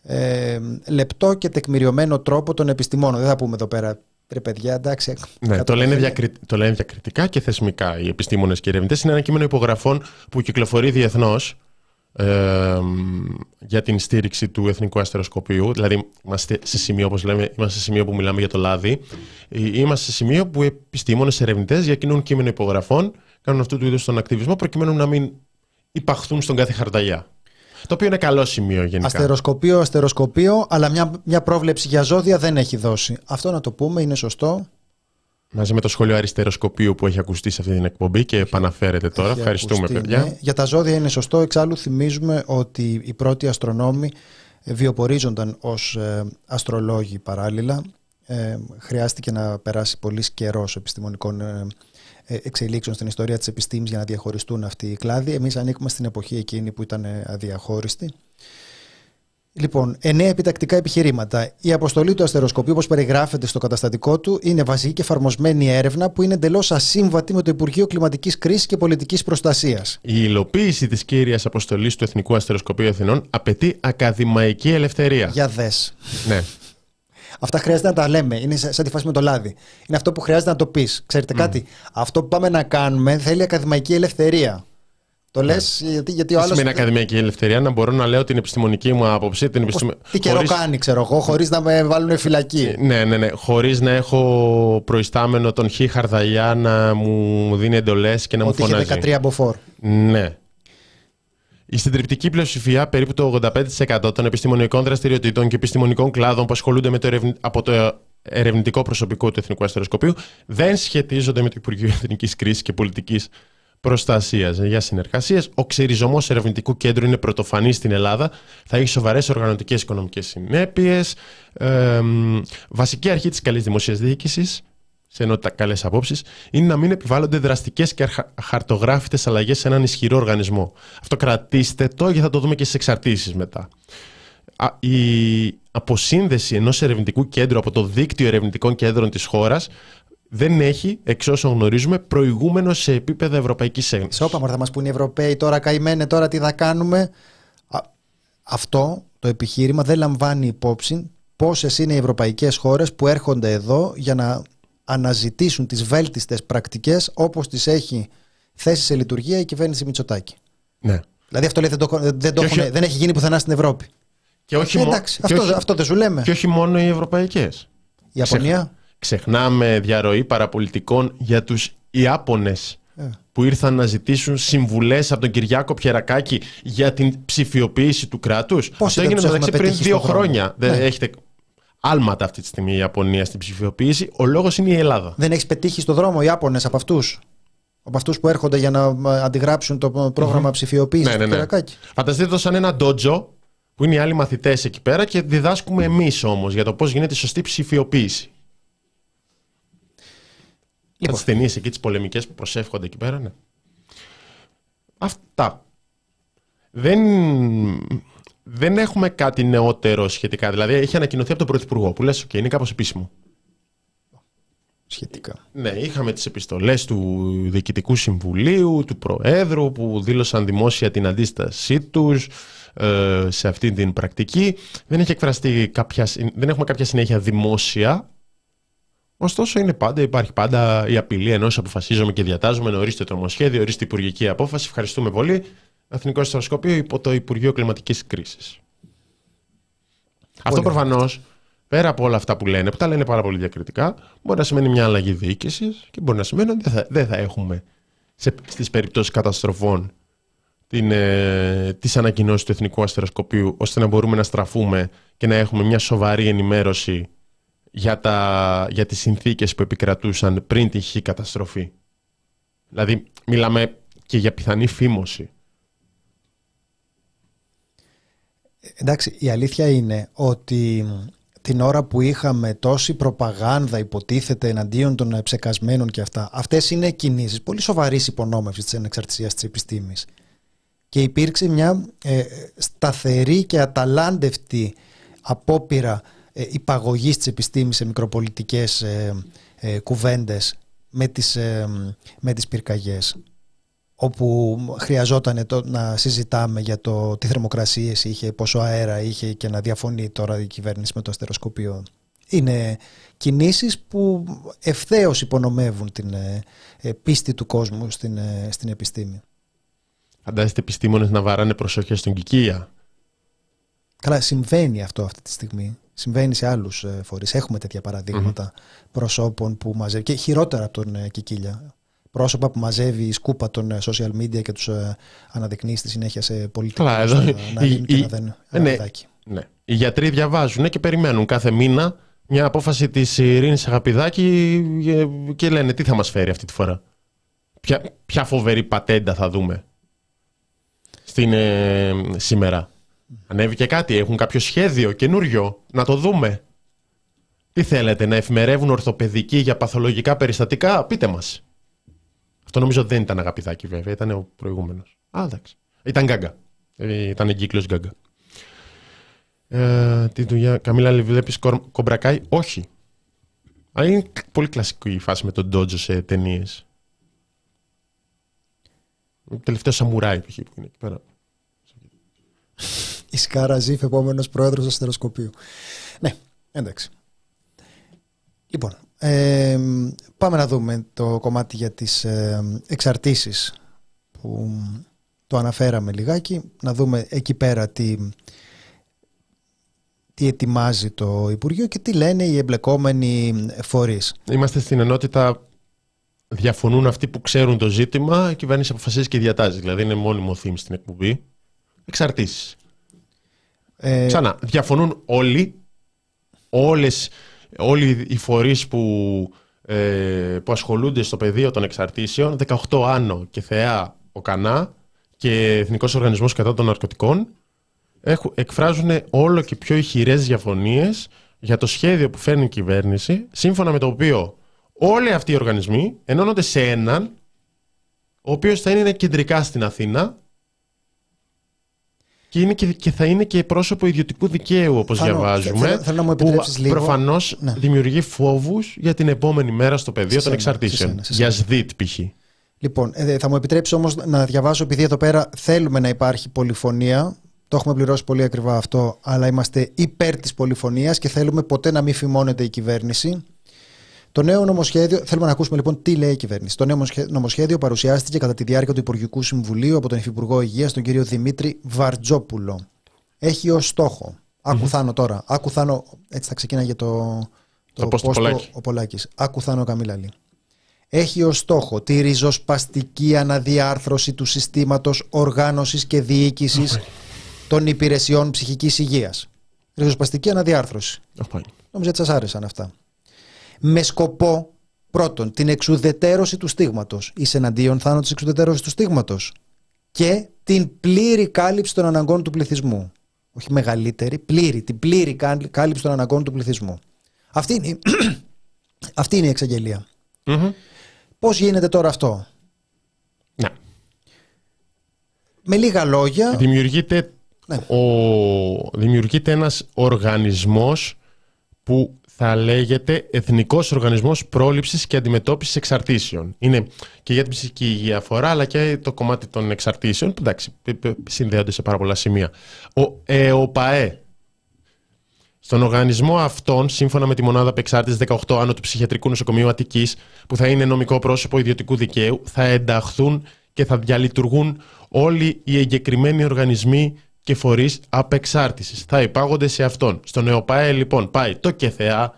ε, λεπτό και τεκμηριωμένο τρόπο των επιστημόνων. Δεν θα πούμε εδώ πέρα Ρε παιδιά, εντάξει. Ναι, το λένε, διακρι... το λένε διακριτικά και θεσμικά οι επιστήμονες και οι ερευνητές. Είναι ένα κείμενο υπογραφών που κυκλοφορεί διεθνώς ε, για την στήριξη του Εθνικού Αστεροσκοπίου. Δηλαδή, είμαστε σε σημείο, όπως λέμε, είμαστε σε σημείο που μιλάμε για το λάδι. Ε, είμαστε σε σημείο που επιστήμονες, ερευνητές διακινούν κείμενο υπογραφών, κάνουν αυτού του είδους τον ακτιβισμό, προκειμένου να μην υπαχθούν στον κάθε χαρταγιά. Το οποίο είναι καλό σημείο γενικά. Αστεροσκοπείο, αστεροσκοπείο, αλλά μια, μια πρόβλεψη για ζώδια δεν έχει δώσει. Αυτό να το πούμε, είναι σωστό. Μαζί με το σχόλιο αριστεροσκοπείου που έχει ακουστεί σε αυτή την εκπομπή και επαναφέρεται τώρα. Ευχαριστούμε, παιδιά. Ναι. Για τα ζώδια είναι σωστό. Εξάλλου, θυμίζουμε ότι οι πρώτοι αστρονόμοι βιοπορίζονταν ως ε, αστρολόγοι παράλληλα. Ε, χρειάστηκε να περάσει πολύς καιρός επιστημονικών ε, ε, εξελίξεων στην ιστορία της επιστήμης για να διαχωριστούν αυτοί οι κλάδοι. Εμείς ανήκουμε στην εποχή εκείνη που ήταν ε, αδιαχώριστη. Λοιπόν, εννέα επιτακτικά επιχειρήματα. Η αποστολή του αστεροσκοπείου, όπως περιγράφεται στο καταστατικό του, είναι βασική και εφαρμοσμένη έρευνα που είναι εντελώς ασύμβατη με το Υπουργείο Κλιματικής Κρίσης και Πολιτικής Προστασίας. Η υλοποίηση της κύριας αποστολής του Εθνικού Αστεροσκοπείου Αθηνών απαιτεί ακαδημαϊκή ελευθερία. Για δες. Ναι. Αυτά χρειάζεται να τα λέμε. Είναι σαν τη φάση με το λάδι. Είναι αυτό που χρειάζεται να το πεις. Ξέρετε κάτι, αυτό που πάμε να κάνουμε θέλει ακαδημαϊκή ελευθερία. Το λες ναι. γιατί, γιατί ο άλλο. Σημαίνει ακαδημαϊκή ελευθερία; Να μπορώ να λέω την επιστημονική μου άποψη. Την επιστημο... Τι καιρό χωρίς... κάνει, ξέρω εγώ, χωρίς να με βάλουν φυλακή. Ναι, ναι, ναι. Χωρίς να έχω προϊστάμενο τον Χ Χαρδαλιά να μου δίνει εντολές και να Ότι μου φωνάζει. Ότι 13 μποφόρ. Ναι. Η συντριπτική πλειοψηφία, περίπου το 85% των επιστημονικών δραστηριοτήτων και επιστημονικών κλάδων που ασχολούνται με το ερευνη... από το ερευνητικό προσωπικό του Εθνικού Αστεροσκοπείου, δεν σχετίζονται με το Υπουργείο Εθνικής Κρίσης και Πολιτικής Προστασίας για συνεργασίες. Ο ξεριζωμός ερευνητικού κέντρου είναι πρωτοφανής στην Ελλάδα. Θα έχει σοβαρές οργανωτικές οικονομικές συνέπειες. Ε, βασική αρχή της καλής δημοσίας διοίκησης σε ενότητα καλές απόψεις, είναι να μην επιβάλλονται δραστικές και χαρτογράφητες αλλαγές σε έναν ισχυρό οργανισμό. Αυτό κρατήστε το γιατί θα το δούμε και στις εξαρτήσεις μετά. Η αποσύνδεση ενός ερευνητικού κέντρου από το δίκτυο ερευνητικών κέντρων της χώρας δεν έχει, εξ όσων γνωρίζουμε, προηγούμενο σε επίπεδο Ευρωπαϊκής Ένωσης. Σώπα, θα μας πούν οι Ευρωπαίοι τώρα καημένε, τώρα τι θα κάνουμε. Αυτό το επιχείρημα δεν λαμβάνει υπόψη πόσες είναι οι ευρωπαϊκές χώρες που έρχονται εδώ για να αναζητήσουν τις βέλτιστες πρακτικές όπως τις έχει θέσει σε λειτουργία η κυβέρνηση Μητσοτάκη. Ναι. Δηλαδή αυτό λέει, δεν, το, δεν, το όχι... δεν έχει γίνει πουθενά στην Ευρώπη. Και όχι ε, εντάξει, αυτό, όχι... αυτό δεν σου λέμε. Και όχι μόνο οι ευρωπαϊκές. Η Ιαπωνία. Ξεχνάμε διαρροή παραπολιτικών για τους Ιάπωνες ε. που ήρθαν να ζητήσουν συμβουλές από τον Κυριάκο Πιερακάκη για την ψηφιοποίηση του κράτους. Πώς Αυτό έγινε μεταξύ πριν δύο χρόνια. Ναι. Δεν έχετε άλματα αυτή τη στιγμή η Ιαπωνία στην ψηφιοποίηση. Ο λόγος είναι η Ελλάδα. Δεν έχεις πετύχει στο δρόμο οι Ιάπωνες από αυτούς; Από αυτούς που έρχονται για να αντιγράψουν το πρόγραμμα mm-hmm. ψηφιοποίησης ναι, ναι, ναι. Φανταστείτε το σαν ένα ντότζο που είναι οι άλλοι μαθητές εκεί πέρα και διδάσκουμε εμείς όμως για το πώς γίνεται η σωστή ψηφιοποίηση. Λοιπόν. Τι ταινίε εκεί, τις πολεμικές που προσεύχονται εκεί πέρα, ναι. Αυτά. Δεν δεν έχουμε κάτι νεότερο σχετικά. Δηλαδή, έχει ανακοινωθεί από τον Πρωθυπουργό που λες: OK, είναι κάπως επίσημο. Σχετικά. Ναι, είχαμε τις επιστολές του Διοικητικού Συμβουλίου, του Προέδρου που δήλωσαν δημόσια την αντίστασή τους ε, σε αυτή την πρακτική. Δεν, έχει εκφραστεί κάποια, δεν έχουμε κάποια συνέχεια δημόσια. Ωστόσο, είναι πάντα, υπάρχει πάντα η απειλή ενός αποφασίζουμε και διατάζουμε να ορίστε το νομοσχέδιο, ορίστε υπουργική απόφαση. Ευχαριστούμε πολύ. Εθνικό Ιστοσκοπείο υπό το Υπουργείο Κλιματικής Κρίσης. Αυτό προφανώς, πέρα από όλα αυτά που λένε, που τα λένε πάρα πολύ διακριτικά, μπορεί να σημαίνει μια αλλαγή διοίκησης και μπορεί να σημαίνει ότι δεν θα, δεν θα έχουμε στις περιπτώσεις καταστροφών την, ε, τις ανακοινώσεις του Εθνικού Αστεροσκοπείου ώστε να μπορούμε να στραφούμε και να έχουμε μια σοβαρή ενημέρωση για, τα, για τις συνθήκες που επικρατούσαν πριν την χή καταστροφή. Δηλαδή μιλάμε και για πιθανή φήμωση. Εντάξει, η αλήθεια είναι ότι την ώρα που είχαμε τόση προπαγάνδα υποτίθεται εναντίον των ψεκασμένων και αυτά, αυτές είναι κινήσεις πολύ σοβαρής υπονόμευσης της ανεξαρτησίας της επιστήμης. Και υπήρξε μια ε, σταθερή και αταλάντευτη απόπειρα ε, υπαγωγής της επιστήμης σε μικροπολιτικές ε, ε κουβέντες με τις, ε, με τις πυρκαγιές όπου χρειαζόταν το, να συζητάμε για το τι θερμοκρασίες είχε, πόσο αέρα είχε και να διαφωνεί τώρα η κυβέρνηση με το αστεροσκοπείο. Είναι κινήσεις που ευθέως υπονομεύουν την ε, ε, πίστη του κόσμου στην, ε, στην επιστήμη. Φαντάζεστε επιστήμονες να βαράνε προσοχή στον Κικία. Καλά, συμβαίνει αυτό αυτή τη στιγμή. Συμβαίνει σε άλλους φορείς. Έχουμε τέτοια προσώπων που μαζεύουν και χειρότερα από τον Κικίλια πρόσωπα που μαζεύει η σκούπα των ε, social media και τους ε, αναδεικνύει στη συνέχεια σε πολιτικούς Καλά, εδώ, να, να η, και να ε, ναι, ναι. Οι γιατροί διαβάζουν και περιμένουν κάθε μήνα μια απόφαση της Ειρήνης Αγαπηδάκη και λένε τι θα μας φέρει αυτή τη φορά; Ποια, ποια φοβερή πατέντα θα δούμε στην, ε, σήμερα; Ανέβηκε κάτι, έχουν κάποιο σχέδιο καινούριο, να το δούμε. Τι θέλετε, να εφημερεύουν ορθοπαιδικοί για παθολογικά περιστατικά, πείτε μας. Αυτό νομίζω δεν ήταν αγαπηδάκι βέβαια, ήταν ο προηγούμενος. Α, εντάξει. Ήταν γκάγκα. Ε, ήταν εγκύκλο γκάγκα. Ε, τι δουλειά, Καμίλα, βλέπεις κομπρακάι. Όχι. Αλλά είναι πολύ κλασική η φάση με τον Ντότζο σε ταινίες. Τελευταίος σαμουράι π.χ. που είναι εκεί πέρα. Η Σκάρα Ζήφ, επόμενος πρόεδρος αστεροσκοπείου. Ναι, εντάξει. Λοιπόν, ε, πάμε να δούμε το κομμάτι για τις ε, εξαρτήσεις που το αναφέραμε λιγάκι. Να δούμε εκεί πέρα τι, τι ετοιμάζει το Υπουργείο και τι λένε οι εμπλεκόμενοι φορείς. Είμαστε στην ενότητα διαφωνούν αυτοί που ξέρουν το ζήτημα, η κυβέρνηση αποφασίζεις και διατάζει. Δηλαδή είναι μόνιμο theme στην εκπομπή. εξαρτήσεις. Ε... Ξανά, διαφωνούν όλοι, όλες, όλοι οι φορείς που, ε, που ασχολούνται στο πεδίο των εξαρτήσεων, 18 Άνω και Θεά ο Κανά και Εθνικός Οργανισμός Κατά των Ναρκωτικών, έχουν, εκφράζουν όλο και πιο ηχηρές διαφωνίες για το σχέδιο που φέρνει η κυβέρνηση, σύμφωνα με το οποίο όλοι αυτοί οι οργανισμοί ενώνονται σε έναν, ο οποίος θα είναι κεντρικά στην Αθήνα και, είναι και, θα είναι και πρόσωπο ιδιωτικού δικαίου, όπως διαβάζουμε. Θέλω, θέλω να μου που λίγο. Προφανώς ναι. δημιουργεί φόβους για την επόμενη μέρα στο πεδίο των εξαρτήσεων. Για ΣΔΙΤ π.χ. Λοιπόν, ε, θα μου επιτρέψεις όμως να διαβάσω, επειδή εδώ πέρα θέλουμε να υπάρχει πολυφωνία. Το έχουμε πληρώσει πολύ ακριβά αυτό, αλλά είμαστε υπέρ της πολυφωνίας και θέλουμε ποτέ να μην φημώνεται η κυβέρνηση. Το νέο νομοσχέδιο, θέλουμε να ακούσουμε λοιπόν τι λέει η κυβέρνηση. Το νέο νομοσχέδιο παρουσιάστηκε κατά τη διάρκεια του Υπουργικού Συμβουλίου από τον Υφυπουργό Υγείας, τον κύριο Δημήτρη Βαρτζόπουλο. Έχει ως στόχο. Άκου τώρα. Άκου Έτσι θα ξεκίναγε το, το, το Πολάκη. ο Πολάκης. Άκου Θάνο Καμίλαλη. Έχει ως στόχο τη ριζοσπαστική αναδιάρθρωση του συστήματος οργάνωσης και διοίκησης των υπηρεσιών ψυχικής υγείας. Ριζοσπαστική αναδιάρθρωση. Νομίζω ότι σας άρεσαν αυτά με σκοπό πρώτον την εξουδετέρωση του στίγματος. Είσαι εναντίον θάνατος της εξουδετέρωσης του στίγματος και την πλήρη κάλυψη των αναγκών του πληθυσμού. Όχι μεγαλύτερη, πλήρη, την πλήρη κάλυψη των αναγκών του πληθυσμού. Αυτή είναι, αυτή είναι η εξαγγελία. Mm-hmm. Πώς γίνεται τώρα αυτό; Ναι. Με λίγα λόγια... Δημιουργείται, ναι. ο, δημιουργείται ένας οργανισμός που θα λέγεται Εθνικός Οργανισμός Πρόληψης και Αντιμετώπισης Εξαρτήσεων. Είναι και για την ψυχική υγεία αφορά, αλλά και το κομμάτι των εξαρτήσεων, που εντάξει, συνδέονται σε πάρα πολλά σημεία. Ο ΕΟΠΑΕ. Στον οργανισμό αυτόν, σύμφωνα με τη μονάδα απεξάρτησης 18 άνω του Ψυχιατρικού Νοσοκομείου Αττικής, που θα είναι νομικό πρόσωπο ιδιωτικού δικαίου, θα ενταχθούν και θα διαλειτουργούν όλοι οι εγκεκριμένοι οργανισμοί και φορείς απεξάρτησης. Θα υπάγονται σε αυτόν. Στον ΕΟΠΑΕ λοιπόν πάει το ΚΕΘΕΑ,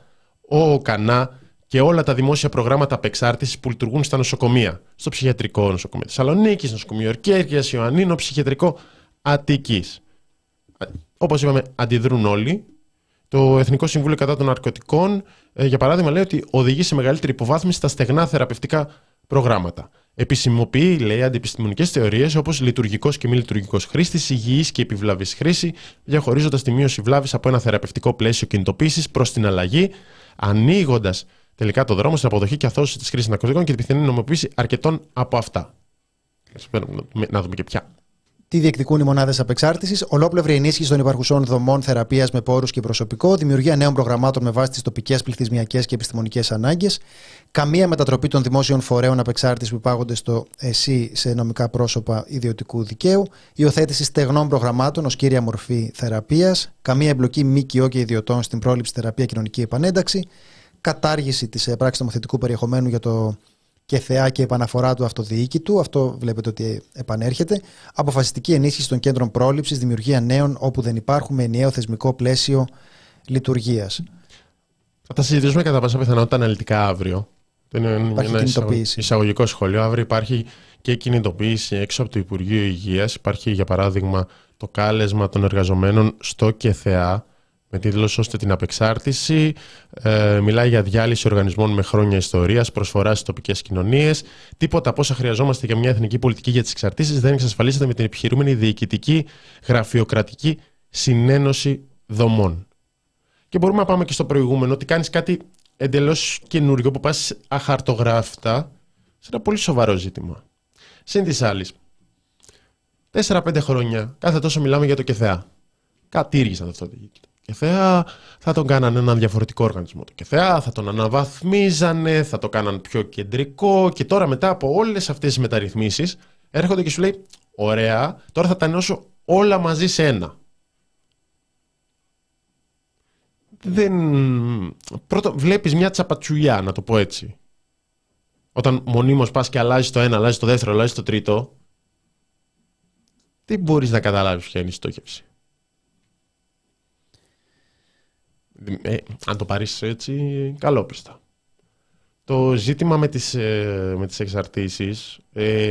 ο ΟΚΑΝΑ και όλα τα δημόσια προγράμματα απεξάρτησης που λειτουργούν στα νοσοκομεία. Στο ψυχιατρικό νοσοκομείο Θεσσαλονίκης, νοσοκομείο Ορκέρκεια, Ιωαννίνο, ψυχιατρικό Αττικής. Όπως είπαμε, αντιδρούν όλοι. Το Εθνικό Συμβούλιο Κατά των Ναρκωτικών, ε, για παράδειγμα, λέει ότι οδηγεί σε μεγαλύτερη υποβάθμιση στα στεγνά θεραπευτικά προγράμματα. Επισημοποιεί, λέει, αντιπιστημονικέ θεωρίες όπως λειτουργικός και μη λειτουργικός χρήστης, υγιής και επιβλαβής χρήση, διαχωρίζοντας τη μείωση βλάβης από ένα θεραπευτικό πλαίσιο κινητοποίησης προς την αλλαγή, ανοίγοντας τελικά το δρόμο στην αποδοχή και αθώωση της χρήσης ναρκωτικών και την πιθανή νομοποίηση αρκετών από αυτά. Να δούμε και ποια τι διεκδικούν οι μονάδες απεξάρτησης, ολόπλευρη ενίσχυση των υπαρχουσών δομών θεραπείας με πόρους και προσωπικό, δημιουργία νέων προγραμμάτων με βάση τις τοπικές πληθυσμιακές και επιστημονικές ανάγκες, καμία μετατροπή των δημόσιων φορέων απεξάρτησης που υπάγονται στο ΕΣΥ σε νομικά πρόσωπα ιδιωτικού δικαίου, υιοθέτηση στεγνών προγραμμάτων ως κύρια μορφή θεραπείας, καμία εμπλοκή ΜΚΟ και ιδιωτών στην πρόληψη θεραπεία κοινωνική επανένταξη, κατάργηση της πράξης νομοθετικού περιεχομένου για το και θεά και επαναφορά του αυτοδιοίκητου. Αυτό βλέπετε ότι επανέρχεται. Αποφασιστική ενίσχυση των κέντρων πρόληψης, δημιουργία νέων όπου δεν υπάρχουν με ενιαίο θεσμικό πλαίσιο λειτουργίας. Θα τα συζητήσουμε κατά πάσα πιθανότητα αναλυτικά αύριο. Υπάρχει ένα κινητοποίηση. εισαγωγικό σχόλιο. Αύριο υπάρχει και κινητοποίηση έξω από το Υπουργείο Υγείας. Υπάρχει, για παράδειγμα, το κάλεσμα των εργαζομένων στο ΚΕΘΕΑ με τίτλο ώστε την απεξάρτηση. Ε, μιλάει για διάλυση οργανισμών με χρόνια ιστορίας, προσφοράς στις τοπικές κοινωνίες. Τίποτα από όσα χρειαζόμαστε για μια εθνική πολιτική για τις εξαρτήσεις δεν εξασφαλίζεται με την επιχειρούμενη διοικητική γραφειοκρατική συνένωση δομών. Και μπορούμε να πάμε και στο προηγούμενο, ότι κάνεις κάτι εντελώς καινούριο που πας αχαρτογράφητα σε ένα πολύ σοβαρό ζήτημα. Συν της άλλης, 4-5 χρόνια κάθε τόσο μιλάμε για το ΚΕΘΕΑ. Κατήργησαν αυτό το ΚΕΘΕΑ, θα τον κάνανε έναν διαφορετικό οργανισμό το ΚΕΘΕΑ, θα τον αναβαθμίζανε, θα το κάναν πιο κεντρικό και τώρα μετά από όλες αυτές τις μεταρρυθμίσεις έρχονται και σου λέει ωραία, τώρα θα τα ενώσω όλα μαζί σε ένα. Δεν... Πρώτο, βλέπεις μια τσαπατσουλιά, να το πω έτσι. Όταν μονίμως πας και αλλάζεις το ένα, αλλάζεις το δεύτερο, αλλάζεις το τρίτο, δεν μπορείς να καταλάβεις ποια είναι η στόχευση. Ε, αν το πάρεις έτσι, καλόπιστα. Το ζήτημα με τις, ε, με τις εξαρτήσεις ε,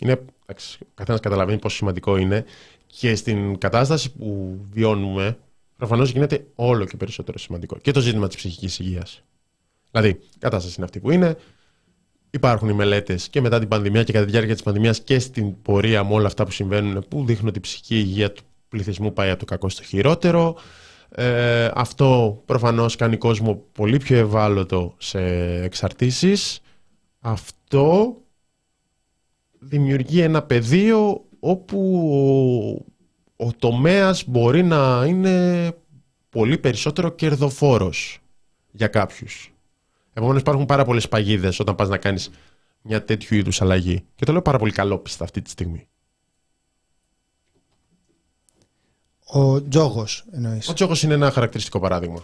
είναι, ο καθένας καταλαβαίνει πόσο σημαντικό είναι Και στην κατάσταση που βιώνουμε, προφανώς γίνεται όλο και περισσότερο σημαντικό. Και το ζήτημα της ψυχικής υγείας. Δηλαδή, η κατάσταση είναι αυτή που είναι. Υπάρχουν οι μελέτες και μετά την πανδημία και κατά τη διάρκεια της πανδημίας και στην πορεία με όλα αυτά που συμβαίνουν που δείχνουν ότι η ψυχική υγεία του πληθυσμού πάει από το κακό στο χειρότερο. Ε, αυτό προφανώς κάνει κόσμο πολύ πιο ευάλωτο σε εξαρτήσεις. Αυτό δημιουργεί ένα πεδίο όπου ο, ο τομέας μπορεί να είναι πολύ περισσότερο κερδοφόρος για κάποιους. Επομένως υπάρχουν πάρα πολλές παγίδες όταν πας να κάνεις μια τέτοιου είδους αλλαγή. Και το λέω πάρα πολύ καλόπιστα αυτή τη στιγμή. Ο τζόγος εννοείς. Ο τζόγος είναι ένα χαρακτηριστικό παράδειγμα.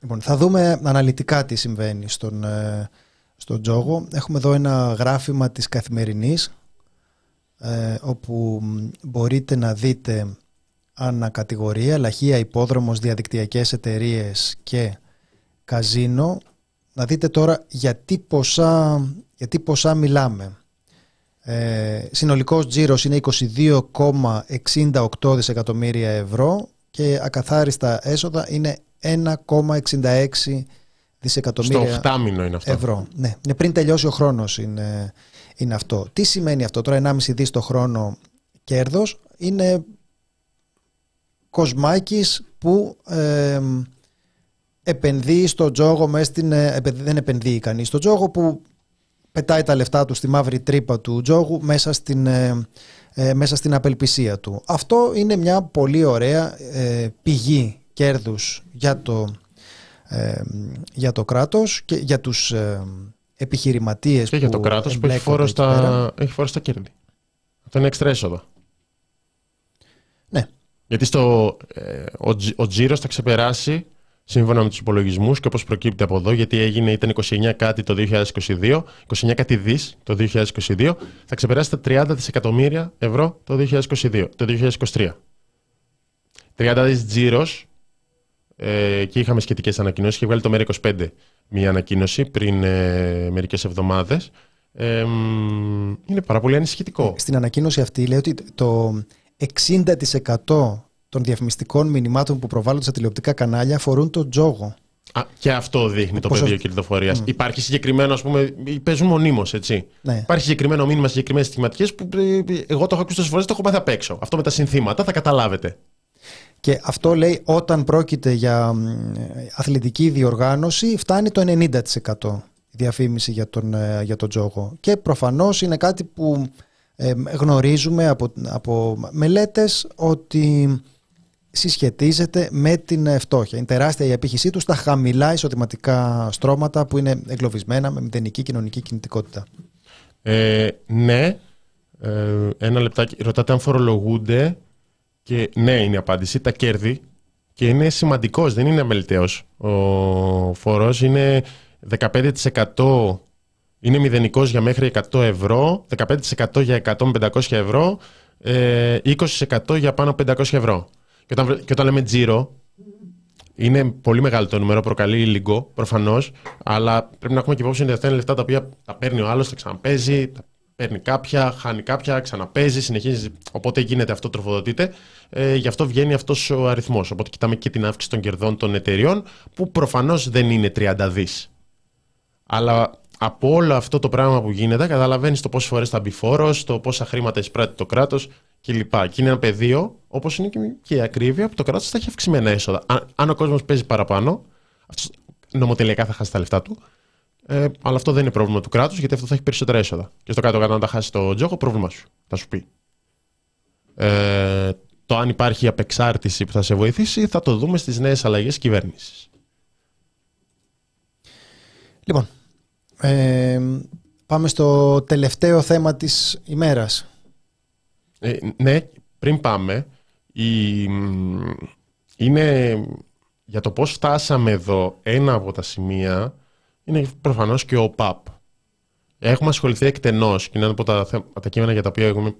Λοιπόν, θα δούμε αναλυτικά τι συμβαίνει στον, ε, στον τζόγο. Έχουμε εδώ ένα γράφημα της καθημερινής ε, όπου μπορείτε να δείτε ανακατηγορία, λαχεία, υπόδρομος, διαδικτυακές εταιρείες και καζίνο. Να δείτε τώρα γιατί ποσά, γιατί ποσά μιλάμε. Ε, συνολικός τζίρος είναι 22,68 δισεκατομμύρια ευρώ και ακαθάριστα έσοδα είναι 1,66 δισεκατομμύρια Στο είναι αυτό. ευρώ. Ναι, είναι πριν τελειώσει ο χρόνος είναι, είναι αυτό. Τι σημαίνει αυτό τώρα 1,5 δις το χρόνο κέρδος; Είναι κοσμάκης που ε, επενδύει στο τζόγο μέσα στην, ε, δεν επενδύει κανείς στο τζόγο που πετάει τα λεφτά του στη μαύρη τρύπα του τζόγου μέσα στην, ε, ε, μέσα στην απελπισία του. Αυτό είναι μια πολύ ωραία ε, πηγή κέρδους για το, για το κράτος και για τους επιχειρηματίες και για το κράτος που έχει φόρο, στα, έχει φόρο στα κέρδη. Αυτό είναι έξτρα έσοδα. Ναι. Γιατί στο, ο, ο τζίρος θα ξεπεράσει σύμφωνα με τους υπολογισμούς και όπως προκύπτει από εδώ, γιατί έγινε, ήταν 29 κάτι το 2022, 29 κάτι δις το 2022, θα ξεπεράσει τα 30 δισεκατομμύρια ευρώ το 2022, το 2023. 30 δις τζίρος ε, και είχαμε σχετικές ανακοινώσεις, είχε βγάλει το ΜΕΡΑ25 μια ανακοίνωση πριν ε, μερικές εβδομάδες. Ε, είναι πάρα πολύ ανησυχητικό. Στην ανακοίνωση αυτή λέει ότι το 60% των διαφημιστικών μηνυμάτων που προβάλλονται στα τηλεοπτικά κανάλια αφορούν τον τζόγο. Α, και αυτό δείχνει το πεδίο κερδοφορίας. Mm. Υπάρχει συγκεκριμένο, ας πούμε, παίζουν μονίμως, έτσι. Ναι. Υπάρχει συγκεκριμένο μήνυμα, συγκεκριμένες στιγματικέ που ε, εγώ το έχω ακούσει τόσες φορές, το έχω πάθει απ' έξω. Αυτό με τα συνθήματα θα καταλάβετε. Και αυτό λέει όταν πρόκειται για αθλητική διοργάνωση φτάνει το 90% η διαφήμιση για τον, ε, για τον τζόγο. Και προφανώς είναι κάτι που ε, γνωρίζουμε από, από μελέτες ότι συσχετίζεται με την ε, φτώχεια. Είναι τεράστια η απήχησή τους στα χαμηλά εισοδηματικά στρώματα που είναι εγκλωβισμένα με μηδενική κοινωνική κινητικότητα. Ε, ναι. Ε, ένα λεπτάκι. Ρωτάτε αν φορολογούνται και ναι είναι η απάντηση. Τα κέρδη και είναι σημαντικός, δεν είναι αμεληταίος. Ο φόρος είναι 15% είναι μηδενικός για μέχρι 100 ευρώ, 15% για 100-500 ευρώ, 20% για πάνω από 500 ευρώ. Και όταν, και όταν λέμε τζίρο, είναι πολύ μεγάλο το νούμερο, προκαλεί λίγο προφανώς, αλλά πρέπει να έχουμε και υπόψη ότι αυτά είναι λεφτά τα οποία τα παίρνει ο άλλος, τα ξαναπέζει, τα παίρνει κάποια, χάνει κάποια, ξαναπέζει, συνεχίζει. Οπότε γίνεται αυτό, τροφοδοτείται. Ε, γι' αυτό βγαίνει αυτός ο αριθμός. Οπότε κοιτάμε και την αύξηση των κερδών των εταιριών, που προφανώς δεν είναι 30 δις. Αλλά από όλο αυτό το πράγμα που γίνεται, καταλαβαίνεις το πόσες φορές θα μπει φόρος, το πόσα χρήματα εισπράττει το κράτος κλπ. Και είναι ένα πεδίο, όπως είναι και η ακρίβεια, που το κράτος θα έχει αυξημένα έσοδα. Αν, αν ο κόσμος παίζει παραπάνω, αυτός νομοτελειακά θα χάσει τα λεφτά του. Ε, αλλά αυτό δεν είναι πρόβλημα του κράτους, γιατί αυτό θα έχει περισσότερα έσοδα. Και στο κάτω-κάτω, αν τα χάσει το τζόγο, πρόβλημά σου. Θα σου πει. Ε, το αν υπάρχει απεξάρτηση που θα σε βοηθήσει, θα το δούμε στις νέες αλλαγές κυβέρνησης. Λοιπόν, ε, πάμε στο τελευταίο θέμα της ημέρας. Ε, ναι, πριν πάμε, είναι για το πώς φτάσαμε εδώ ένα από τα σημεία είναι προφανώς και ο ΠΑΠ. Έχουμε ασχοληθεί εκτενώς και είναι ένα από τα, τα κείμενα για τα οποία είμαι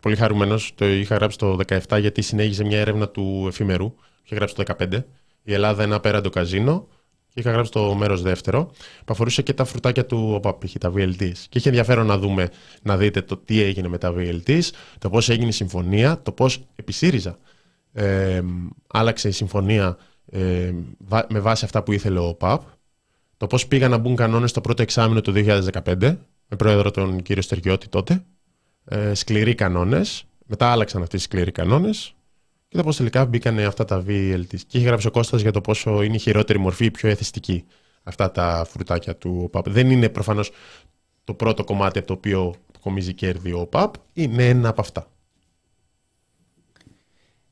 πολύ χαρούμενος. Το είχα γράψει το 2017 γιατί συνέχιζε μια έρευνα του εφημερού. Είχε γράψει το 2015. Η Ελλάδα ένα απέραντο καζίνο και είχα γράψει το μέρος δεύτερο, που αφορούσε και τα φρουτάκια του ΟΠΑΠ, τα VLTs. Και είχε ενδιαφέρον να δούμε, να δείτε το τι έγινε με τα VLTs, το πώς έγινε η συμφωνία, το πώς επί ΣΥΡΙΖΑ ε, άλλαξε η συμφωνία ε, με βάση αυτά που ήθελε ο ΟΠΑΠ, το πώς πήγαν να μπουν κανόνες το πρώτο εξάμεινο του 2015, με πρόεδρο τον κύριο Στεργιώτη τότε, ε, σκληροί κανόνες, μετά άλλαξαν αυτοί οι σκληροί κανόνες και το πώ τελικά μπήκαν αυτά τα VLT. Και έχει γράψει ο Κώστας για το πόσο είναι η χειρότερη μορφή, η πιο εθιστική αυτά τα φρουτάκια του ΟΠΑΠ. Δεν είναι προφανώς το πρώτο κομμάτι από το οποίο κομίζει κέρδη ο ΟΠΑΠ, είναι ένα από αυτά.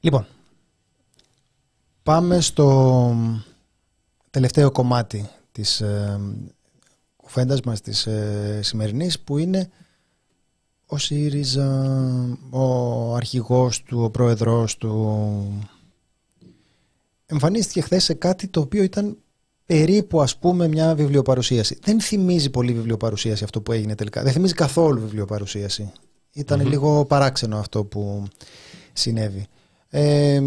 Λοιπόν, πάμε στο τελευταίο κομμάτι της ε, κουβέντας μας της ε, σημερινής που είναι ο ΣΥΡΙΖΑ, ο αρχηγός του, ο πρόεδρος του εμφανίστηκε χθες σε κάτι το οποίο ήταν περίπου ας πούμε μια βιβλιοπαρουσίαση. Δεν θυμίζει πολύ βιβλιοπαρουσίαση αυτό που έγινε τελικά. Δεν θυμίζει καθόλου βιβλιοπαρουσίαση. λίγο παράξενο αυτό που συνέβη. Ε,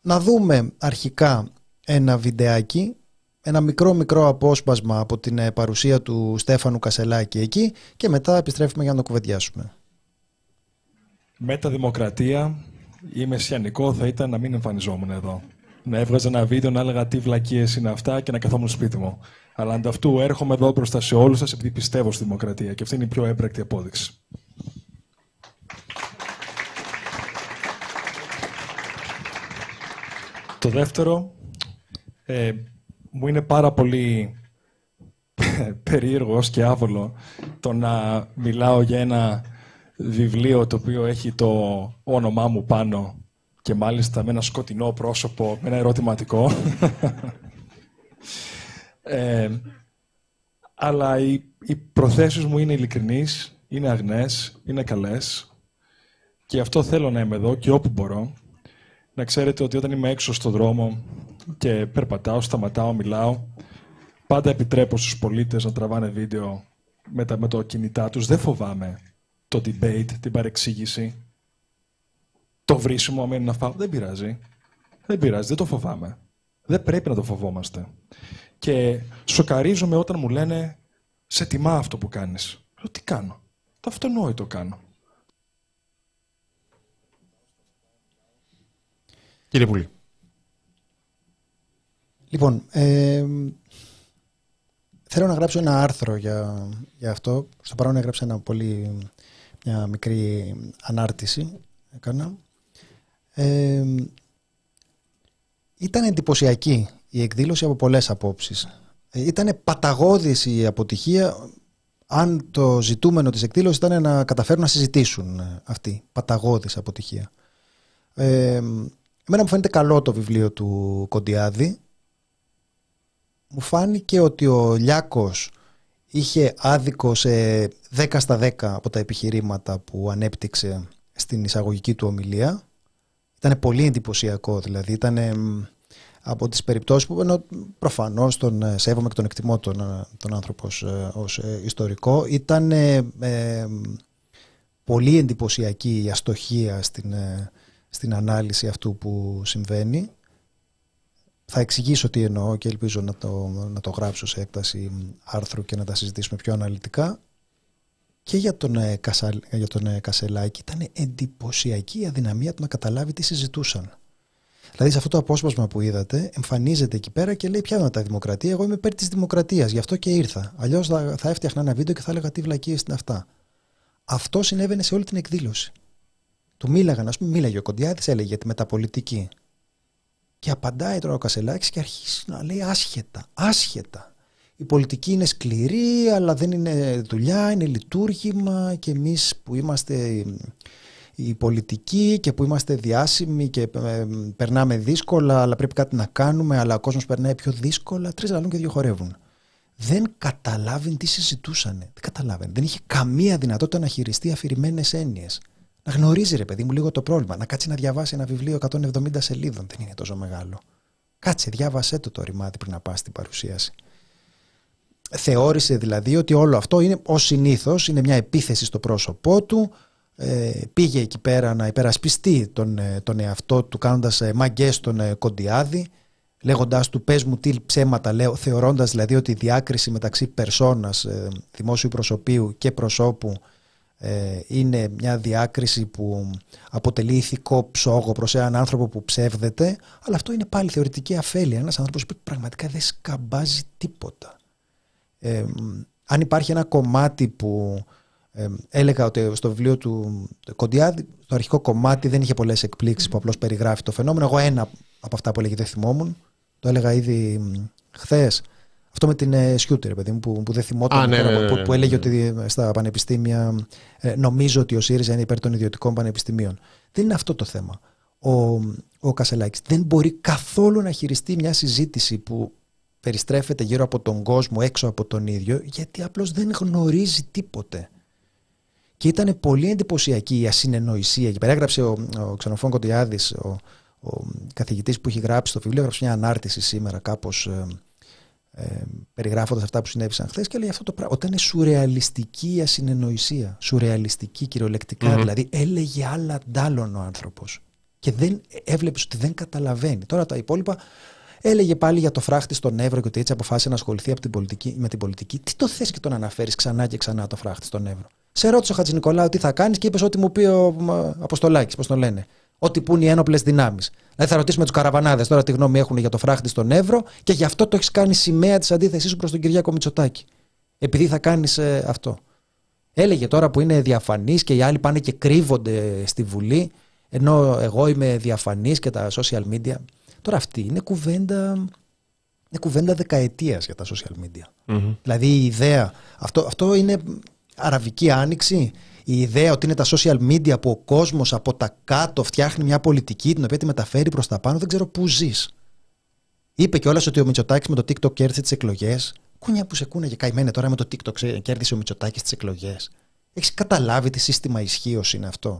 να δούμε αρχικά ένα βιντεάκι ένα μικρό μικρό απόσπασμα από την ε, παρουσία του Στέφανου Κασελάκη εκεί και μετά επιστρέφουμε για να το κουβεντιάσουμε. Μεταδημοκρατία ή μεσιανικό θα ήταν να μην εμφανιζόμουν εδώ. Να έβγαζα ένα βίντεο να έλεγα τι βλακίες είναι αυτά και να καθόμουν στο σπίτι μου. Αλλά ανταυτού έρχομαι εδώ μπροστά σε όλους σας επειδή πιστεύω στη δημοκρατία και αυτή είναι η πιο έμπρακτη απόδειξη. Το δεύτερο, ε, μου είναι πάρα πολύ περίεργος και άβολο το να μιλάω για ένα βιβλίο το οποίο έχει το όνομά μου πάνω και μάλιστα με ένα σκοτεινό πρόσωπο, με ένα ερωτηματικό. ε, αλλά οι, οι προθέσεις μου είναι ειλικρινείς, είναι αγνές, είναι καλές και αυτό θέλω να είμαι εδώ και όπου μπορώ. Να ξέρετε ότι όταν είμαι έξω στον δρόμο και περπατάω, σταματάω, μιλάω. Πάντα επιτρέπω στους πολίτες να τραβάνε βίντεο με, τα, με το κινητά τους. Δεν φοβάμαι το debate, την παρεξήγηση, το βρίσιμο, αμένει να φάω. Δεν πειράζει. Δεν πειράζει, δεν το φοβάμαι. Δεν πρέπει να το φοβόμαστε. Και σοκαρίζομαι όταν μου λένε «Σε τιμά αυτό που κάνεις». Λέω «Τι κάνω». Το αυτονόητο κάνω. Κύριε Πουλή. Λοιπόν, ε, θέλω να γράψω ένα άρθρο για, για αυτό. Στο παρόν έγραψα ένα πολύ, μια μικρή ανάρτηση. Έκανα. Ε, ήταν εντυπωσιακή η εκδήλωση από πολλές απόψεις. Ε, ήταν παταγώδης η αποτυχία αν το ζητούμενο της εκδήλωσης ήταν να καταφέρουν να συζητήσουν αυτή. Παταγώδης αποτυχία. Ε, εμένα μου φαίνεται καλό το βιβλίο του Κοντιάδη μου φάνηκε ότι ο Λιάκος είχε άδικο σε 10 στα 10 από τα επιχειρήματα που ανέπτυξε στην εισαγωγική του ομιλία. Ήταν πολύ εντυπωσιακό δηλαδή. Ήταν από τις περιπτώσεις που ενώ προφανώς τον ε, σέβομαι και τον εκτιμώ τον, ε, τον άνθρωπο ως, ε, ιστορικό. Ήταν πολύ εντυπωσιακή η αστοχία στην, στην ανάλυση αυτού που συμβαίνει θα εξηγήσω τι εννοώ και ελπίζω να το, να το γράψω σε έκταση άρθρου και να τα συζητήσουμε πιο αναλυτικά. Και για τον, ε, για τον ε, Κασελάκη ήταν εντυπωσιακή η αδυναμία του να καταλάβει τι συζητούσαν. Δηλαδή σε αυτό το απόσπασμα που είδατε εμφανίζεται εκεί πέρα και λέει ποια είναι τα δημοκρατία. Εγώ είμαι υπέρ της δημοκρατίας, γι' αυτό και ήρθα. Αλλιώς θα, θα έφτιαχνα ένα βίντεο και θα έλεγα τι βλακίες είναι αυτά. Αυτό συνέβαινε σε όλη την εκδήλωση. Του μίλαγαν, ας πούμε, μίλαγε ο Κοντιάδης, έλεγε για τη μεταπολιτική. Και απαντάει τώρα ο Κασελάκης και αρχίζει να λέει άσχετα, άσχετα. Η πολιτική είναι σκληρή, αλλά δεν είναι δουλειά, είναι λειτουργήμα και εμείς που είμαστε οι πολιτικοί και που είμαστε διάσημοι και ε, περνάμε δύσκολα, αλλά πρέπει κάτι να κάνουμε, αλλά ο κόσμος περνάει πιο δύσκολα, τρεις λαλούν και δύο χορεύουν. Δεν καταλάβαινε τι συζητούσαν. Δεν καταλάβαινε. Δεν είχε καμία δυνατότητα να χειριστεί αφηρημένες έννοιες να γνωρίζει ρε παιδί μου λίγο το πρόβλημα, να κάτσει να διαβάσει ένα βιβλίο 170 σελίδων, δεν είναι τόσο μεγάλο. Κάτσε, διάβασέ το το ρημάδι πριν να πας στην παρουσίαση. Θεώρησε δηλαδή ότι όλο αυτό είναι ως συνήθως, είναι μια επίθεση στο πρόσωπό του. Ε, πήγε εκεί πέρα να υπερασπιστεί τον, ε, τον εαυτό του κάνοντας ε, μαγκές στον ε, Κοντιάδη λέγοντάς του πες μου τι ψέματα λέω, θεωρώντας δηλαδή ότι η διάκριση μεταξύ περσόνας, ε, δημόσιου προσωπείου και προσώπου ε, είναι μια διάκριση που αποτελεί ηθικό ψόγο προς έναν άνθρωπο που ψεύδεται, αλλά αυτό είναι πάλι θεωρητική αφέλεια. Ένας άνθρωπος που πραγματικά δεν σκαμπάζει τίποτα. Ε, αν υπάρχει ένα κομμάτι που ε, έλεγα ότι στο βιβλίο του Κοντιάδη, στο αρχικό κομμάτι δεν είχε πολλές εκπλήξεις που απλώς περιγράφει το φαινόμενο. Εγώ ένα από αυτά που έλεγε δεν θυμόμουν. Το έλεγα ήδη χθες. Αυτό με την ε, Σιούτερ, παιδί μου, που, που δεν θυμόταν. ναι, ναι, ναι, που, που ναι, έλεγε ναι. ότι στα πανεπιστήμια ε, νομίζω ότι ο ΣΥΡΙΖΑ είναι υπέρ των ιδιωτικών πανεπιστημίων. Δεν είναι αυτό το θέμα. Ο, ο Κασελάκης δεν μπορεί καθόλου να χειριστεί μια συζήτηση που περιστρέφεται γύρω από τον κόσμο, έξω από τον ίδιο, γιατί απλώς δεν γνωρίζει τίποτε. Και ήταν πολύ εντυπωσιακή η ασυνεννοησία. Και περιγράψε ο, ο Ξενοφών Κοντιάδης, ο, ο καθηγητής που έχει γράψει το βιβλίο, έγραψε μια ανάρτηση σήμερα κάπως ε, ε, περιγράφοντας αυτά που συνέβησαν χθες και λέει αυτό το πράγμα. Όταν είναι σουρεαλιστική η ασυνεννοησία, σουρεαλιστική κυριολεκτικά, Μμμ. δηλαδή έλεγε άλλα ντάλλον ο άνθρωπος και δεν έβλεπες ότι δεν καταλαβαίνει. Τώρα τα υπόλοιπα έλεγε πάλι για το φράχτη στον Εύρο και ότι έτσι αποφάσισε να ασχοληθεί από την πολιτική, με την πολιτική. Τι το θες και τον αναφέρεις ξανά και ξανά το φράχτη στον Εύρο; Σε ρώτησε ο Χατζη Νικολάου τι θα κάνεις και είπες ό,τι μου πει ο μ, Αποστολάκης, πώς τον λένε. Ό,τι πούν οι ένοπλες δυνάμεις. Δηλαδή θα ρωτήσουμε τους καραβανάδες τώρα τι γνώμη έχουν για το φράχτη στον Εύρο και γι' αυτό το έχεις κάνει σημαία της αντίθεσής σου προς τον Κυριάκο Μητσοτάκη. Επειδή θα κάνεις αυτό. Έλεγε τώρα που είναι διαφανή και οι άλλοι πάνε και κρύβονται στη Βουλή, ενώ εγώ είμαι διαφανής και τα social media. Τώρα αυτή είναι κουβέντα, είναι κουβέντα δεκαετίας για τα social media. Μμμ. Δηλαδή η ιδέα, αυτό, αυτό είναι αραβική άνοιξη. Η ιδέα ότι είναι τα social media που ο κόσμος από τα κάτω φτιάχνει μια πολιτική την οποία τη μεταφέρει προς τα πάνω, δεν ξέρω πού ζεις. Είπε κιόλας ότι ο Μητσοτάκης με το TikTok κέρδισε τις εκλογές. Κούνια που σε κούνε και καημένε τώρα με το TikTok ξέ- κέρδισε ο Μητσοτάκης τις εκλογές. Έχεις καταλάβει τι σύστημα ισχύως είναι αυτό;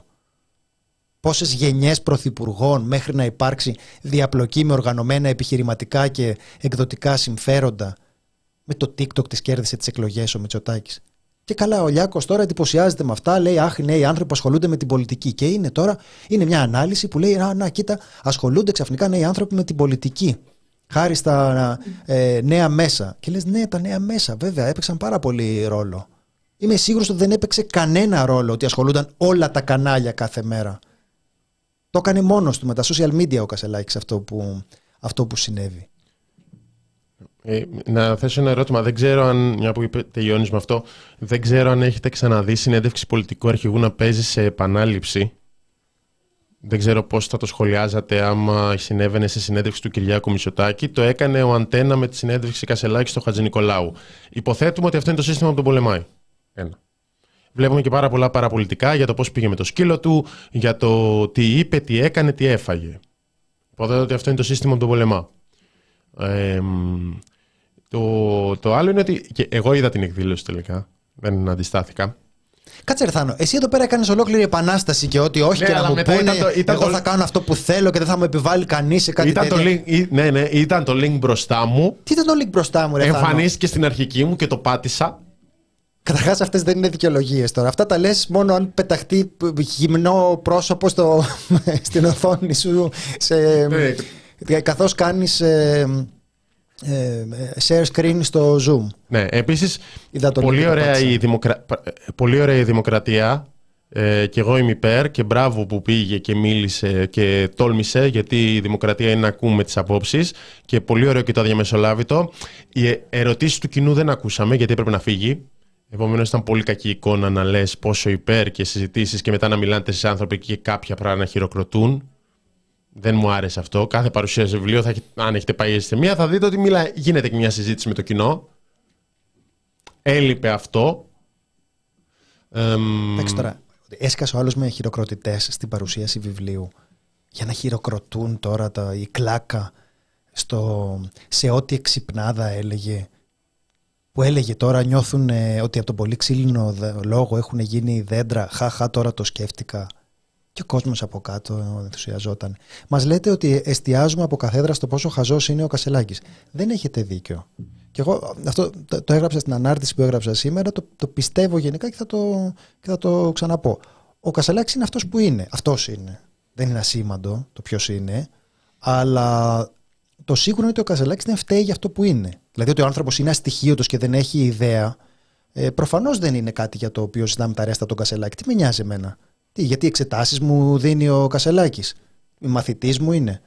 Πόσες γενιές πρωθυπουργών μέχρι να υπάρξει διαπλοκή με οργανωμένα επιχειρηματικά και εκδοτικά συμφέροντα; Με το TikTok της κέρδισε τις εκλογές ο Μητσοτάκης. Και καλά, ο Λιάκος τώρα εντυπωσιάζεται με αυτά. Λέει: Αχ, οι νέοι άνθρωποι που ασχολούνται με την πολιτική. Και είναι τώρα είναι μια ανάλυση που λέει: Α, να, κοίτα, ασχολούνται ξαφνικά νέοι άνθρωποι με την πολιτική. Χάρη στα ε, νέα μέσα. Και λες: Ναι, τα νέα μέσα, βέβαια, έπαιξαν πάρα πολύ ρόλο. Είμαι σίγουρος ότι δεν έπαιξε κανένα ρόλο ότι ασχολούνταν όλα τα κανάλια κάθε μέρα. Το έκανε μόνος του με τα social media ο Κασελάκης αυτό που, αυτό που συνέβη. Ε, να θέσω ένα ερώτημα. Δεν ξέρω αν, μια που είπε, τελειώνεις με αυτό, δεν ξέρω αν έχετε ξαναδεί συνέντευξη πολιτικού αρχηγού να παίζει σε επανάληψη. Δεν ξέρω πώς θα το σχολιάζατε άμα συνέβαινε σε συνέντευξη του Κυριάκου Μητσοτάκη. Το έκανε ο Αντένα με τη συνέντευξη Κασελάκη στο Χατζη Νικολάου. Υποθέτουμε ότι αυτό είναι το σύστημα που τον πολεμάει. Ένα. Βλέπουμε και πάρα πολλά παραπολιτικά για το πώς πήγε με το σκύλο του, για το τι είπε, τι έκανε, τι έφαγε. Υποθέτω ότι αυτό είναι το σύστημα που τον πολεμά. Ε, μ, το, το άλλο είναι ότι. Και εγώ είδα την εκδήλωση τελικά. Δεν αντιστάθηκα. Κάτσε Ρεθάνο, εσύ εδώ πέρα έκανες ολόκληρη επανάσταση και ότι όχι Ναι, και να αλλά μου μετά πούνε ήταν το- ήταν εγώ το- θα κάνω αυτό που θέλω και δεν θα μου επιβάλλει κανείς σε κάτι Ήταν το, τέτοιο. link, ή- ναι, ναι, ήταν το link μπροστά μου. Τι ήταν το link μπροστά μου, Ρεθάνο. Εμφανίστηκε στην αρχική μου και το πάτησα. Καταρχάς, αυτές δεν είναι δικαιολογίες τώρα. Αυτά τα λες μόνο αν πεταχτεί γυμνό πρόσωπο στο, στην οθόνη σου σε, Ναι. καθώς κάνεις ε, ε, share screen στο Zoom. Ναι, επίσης. Είδα το link Πολύ, και το ωραία πάτησα. η δημοκρα... πολύ ωραία η δημοκρατία. Ε, και εγώ είμαι υπέρ και μπράβο που πήγε και μίλησε και τόλμησε γιατί η δημοκρατία είναι να ακούμε τις απόψεις και πολύ ωραίο και το αδιαμεσολάβητο. Οι ερωτήσεις του κοινού δεν ακούσαμε γιατί έπρεπε να φύγει. Επομένως ήταν πολύ κακή εικόνα να λες πόσο υπέρ και συζητήσεις και μετά να μιλάνε τέσσερις άνθρωποι και κάποια πράγματα να χειροκροτούν. Δεν μου άρεσε αυτό. Κάθε παρουσίαση σε βιβλίο, θα, έχει- αν έχετε πάει σε μία, θα δείτε ότι μιλά, γίνεται και μια συζήτηση με το κοινό. Έλειπε αυτό. Εμ, Εντάξει τώρα, έσκασε ο άλλος με χειροκροτητές στην παρουσίαση βιβλίου για να χειροκροτούν τώρα τα, η κλάκα στο, σε ό,τι εξυπνάδα έλεγε. Που έλεγε τώρα νιώθουν ε, ότι από τον πολύ ξύλινο δε- λόγο έχουν γίνει δέντρα. Χαχά τώρα το σκέφτηκα. Και ο κόσμος από κάτω ενθουσιαζόταν. Μας λέτε ότι εστιάζουμε από καθέδρα στο πόσο χαζός είναι ο Κασελάκης. Δεν έχετε δίκιο. Και εγώ αυτό το, το έγραψα στην ανάρτηση που έγραψα σήμερα, το, το πιστεύω γενικά και θα το, και θα το ξαναπώ. Ο Κασελάκης είναι αυτός που είναι. Αυτός είναι. Δεν είναι ασήμαντο το ποιος είναι. Αλλά το σίγουρο είναι ότι ο Κασελάκης δεν φταίει για αυτό που είναι. Δηλαδή ότι ο άνθρωπος είναι αστοιχείωτος και δεν έχει ιδέα. Ε, Προφανώς δεν είναι κάτι για το οποίο συζητάμε τα ρέστα τον Κασελάκη. Τι με νοιάζει εμένα; Τι, γιατί εξετάσεις μου δίνει ο Κασελάκης; Η μαθητής μου είναι.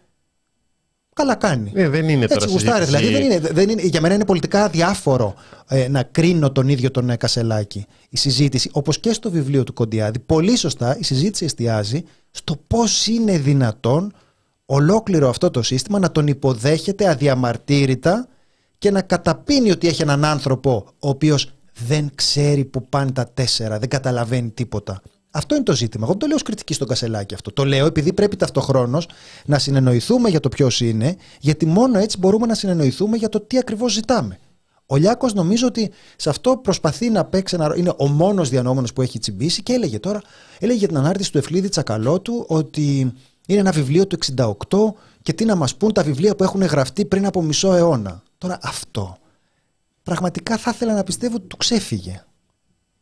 Καλά κάνει. Ε, δεν είναι Έτσι τώρα γουστάρει. συζήτηση. Δηλαδή δεν είναι, δεν είναι, για μένα είναι πολιτικά αδιάφορο ε, να κρίνω τον ίδιο τον ε, Κασελάκη. Η συζήτηση, όπως και στο βιβλίο του Κοντιάδη, πολύ σωστά η συζήτηση εστιάζει στο πώς είναι δυνατόν ολόκληρο αυτό το σύστημα να τον υποδέχεται αδιαμαρτύρητα και να καταπίνει ότι έχει έναν άνθρωπο ο οποίος δεν ξέρει που πάνε τα τέσσερα, δεν καταλαβαίνει τίποτα. Αυτό είναι το ζήτημα. Εγώ δεν το λέω ως κριτική στον Κασελάκη αυτό. Το λέω επειδή πρέπει ταυτοχρόνως να συνεννοηθούμε για το ποιος είναι, γιατί μόνο έτσι μπορούμε να συνεννοηθούμε για το τι ακριβώς ζητάμε. Ο Λιάκος νομίζω ότι σε αυτό προσπαθεί να παίξει ένα ρόλο. Είναι ο μόνος διανόμενο που έχει τσιμπήσει και έλεγε τώρα, έλεγε για την ανάρτηση του Εφλίδη Τσακαλώτου ότι είναι ένα βιβλίο του 68 και τι να μας πούν τα βιβλία που έχουν γραφτεί πριν από μισό αιώνα. Τώρα αυτό πραγματικά θα ήθελα να πιστεύω ότι του ξέφυγε.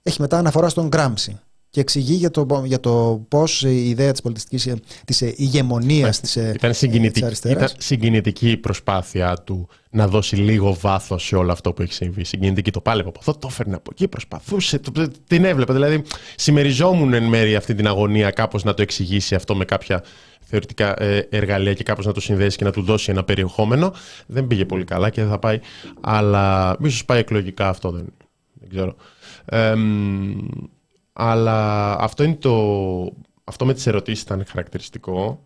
Έχει μετά αναφορά στον Γκράμψη και εξηγεί για το, για το πώς η ιδέα της πολιτιστικής ε, της ε, ηγεμονίας της, ε, Ήταν της συγκινητική, αριστεράς. ήταν συγκινητική η προσπάθεια του να δώσει λίγο βάθος σε όλο αυτό που έχει συμβεί. Συγκινητική το πάλευε από εδώ, το έφερνε από εκεί, προσπαθούσε, το, την έβλεπε. Δηλαδή, συμμεριζόμουν εν μέρει αυτή την αγωνία κάπως να το εξηγήσει αυτό με κάποια θεωρητικά ε, εργαλεία και κάπως να το συνδέσει και να του δώσει ένα περιεχόμενο. Δεν πήγε πολύ καλά και δεν θα πάει. Αλλά ίσω πάει εκλογικά αυτό, δεν, δεν ξέρω. Ε, μ, αλλά αυτό είναι το. Αυτό με τις ερωτήσεις ήταν χαρακτηριστικό.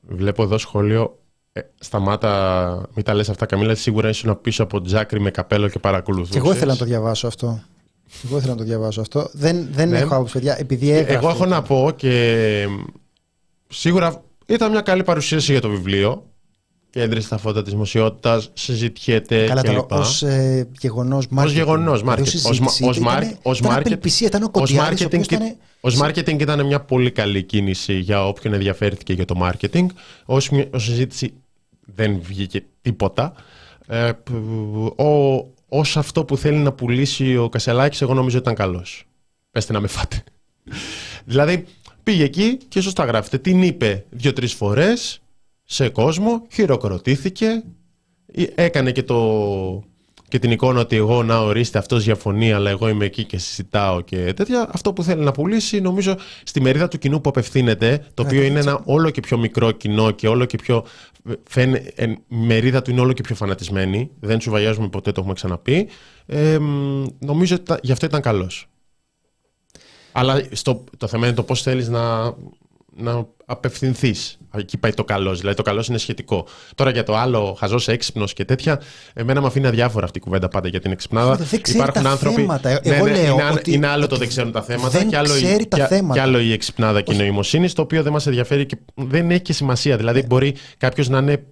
Βλέπω εδώ σχόλιο. Ε, σταμάτα, μην τα λες αυτά Καμίλα, σίγουρα ήσουν πίσω από τζάκρι με καπέλο και παρακολουθούσες. Και εγώ ήθελα να το διαβάσω αυτό. Εγώ ήθελα να το διαβάσω αυτό. Δεν, δεν Ναι. έχω άποψη, παιδιά, επειδή έγραφε. Εγώ έχω να πω και σίγουρα ήταν μια καλή παρουσίαση για το βιβλίο. Κέντρη στα φώτα της δημοσιότητας, συζητιέται Καλά, τώρα κλπ. ως ε, γεγονός Ως marketing. γεγονός Δηλαδή, marketing. ως Ως, συζήτηση ως, ήταν- mark- ως ήταν market- απελπισία, ήταν ο ως Κοντιάρης, ο marketing, οποίος και- ήταν- ως marketing ήταν μια πολύ καλή κίνηση για όποιον ενδιαφέρθηκε για το marketing. Ως, μια- ως συζήτηση δεν βγήκε τίποτα. Ε, π- ο, ως αυτό που θέλει να πουλήσει ο Κασελάκης, εγώ νομίζω ήταν καλός. Πεςτε να με φάτε. δηλαδή, πήγε εκεί και σωστά γράφετε. Την είπε δύο-τρεις φορές σε κόσμο, χειροκροτήθηκε, ε, έκανε και, το, και την εικόνα ότι εγώ να ορίστε αυτός διαφωνεί αλλά εγώ είμαι εκεί και συζητάω και τέτοια. Αυτό που θέλει να πουλήσει νομίζω στη μερίδα του κοινού που απευθύνεται, το οποίο είναι ένα όλο και πιο μικρό κοινό και όλο και πιο... Φαίνε, ε, η μερίδα του είναι όλο και πιο φανατισμένη, δεν σου βαγιάζουμε ποτέ, το έχουμε ξαναπεί. Ε, μ, νομίζω ότι τα- γι' αυτό ήταν καλός. Αλλά στο, το θέμα είναι το πώς θέλεις να, να απευθυνθείς. Εκεί πάει το καλός. Δηλαδή το καλός είναι σχετικό. Τώρα για το άλλο, χαζός έξυπνος και τέτοια, εμένα με αφήνει αδιάφορα αυτή η κουβέντα πάντα για την εξυπνάδα. Δεν ξέρει τα θέματα. Εγώ λέω είναι, ότι- είναι άλλο το ότι δεν ξέρουν τα θέματα δεν και άλλο, η- ξέρει τα και- θέματα. και άλλο η εξυπνάδα και η νοημοσύνης, το οποίο δεν μας ενδιαφέρει και δεν έχει και σημασία. Δηλαδή μπορεί κάποιος να είναι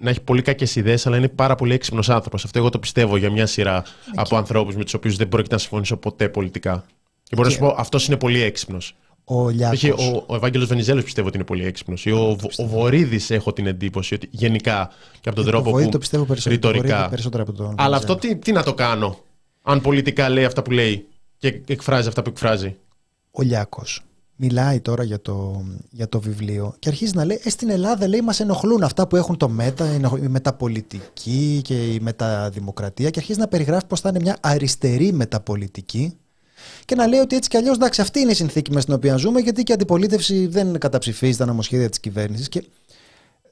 να έχει πολύ κακές ιδέες, αλλά είναι πάρα πολύ έξυπνος άνθρωπος. Αυτό εγώ το πιστεύω για μια σειρά από ανθρώπους με τους οποίους δεν πρόκειται να συμφωνήσω ποτέ πολιτικά. Και μπορώ να σου πω, αυτός είναι πολύ έξυπνος. Ο Λιάκος. Έχει, ο, ο Ευάγγελος Βενιζέλος πιστεύω ότι είναι πολύ έξυπνος. Ο, ο Βορύδης έχω την εντύπωση ότι γενικά και από τον Ε, τρόπο το Βορύδη που. το πιστεύω περισσότερο, το ρητορικά. Βορύδη περισσότερο από τον Αλλά Βενιζέλο. αυτό τι, τι να το κάνω, αν πολιτικά λέει αυτά που λέει και εκφράζει αυτά που εκφράζει. ο Λιάκος μιλάει τώρα για το, για το βιβλίο και αρχίζει να λέει ε, στην Ελλάδα λέει μας ενοχλούν αυτά που έχουν το μέτα, ενοχ- η μεταπολιτική και η μεταδημοκρατία και αρχίζει να περιγράφει πως θα είναι μια αριστερή μεταπολιτική και να λέει ότι έτσι κι αλλιώς εντάξει αυτή είναι η συνθήκη μες στην οποία ζούμε γιατί και η αντιπολίτευση δεν καταψηφίζει τα νομοσχέδια της κυβέρνησης και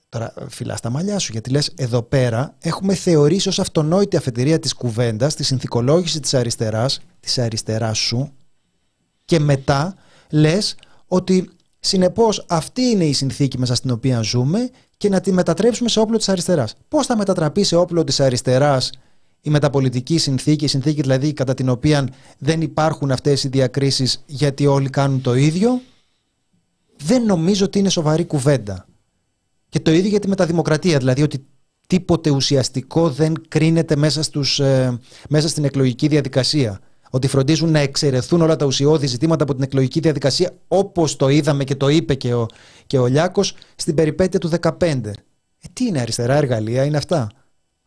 Τώρα φυλά τα μαλλιά σου γιατί λες εδώ πέρα έχουμε θεωρήσει ως αυτονόητη αφετηρία της κουβέντας τη συνθηκολόγηση της αριστεράς, της αριστεράς σου και μετά λες ότι συνεπώς αυτή είναι η συνθήκη μέσα στην οποία ζούμε και να τη μετατρέψουμε σε όπλο της αριστεράς. Πώς θα μετατραπεί σε όπλο της αριστεράς η μεταπολιτική συνθήκη, η συνθήκη δηλαδή κατά την οποία δεν υπάρχουν αυτές οι διακρίσεις γιατί όλοι κάνουν το ίδιο, δεν νομίζω ότι είναι σοβαρή κουβέντα. Και το ίδιο για τη μεταδημοκρατία, δηλαδή ότι τίποτε ουσιαστικό δεν κρίνεται μέσα, στους, ε, μέσα στην εκλογική διαδικασία. Ότι φροντίζουν να εξαιρεθούν όλα τα ουσιώδη ζητήματα από την εκλογική διαδικασία όπως το είδαμε και το είπε και ο, και ο Λιάκος στην περιπέτεια του 2015. Ε, τι είναι αριστερά εργαλεία, είναι αυτά;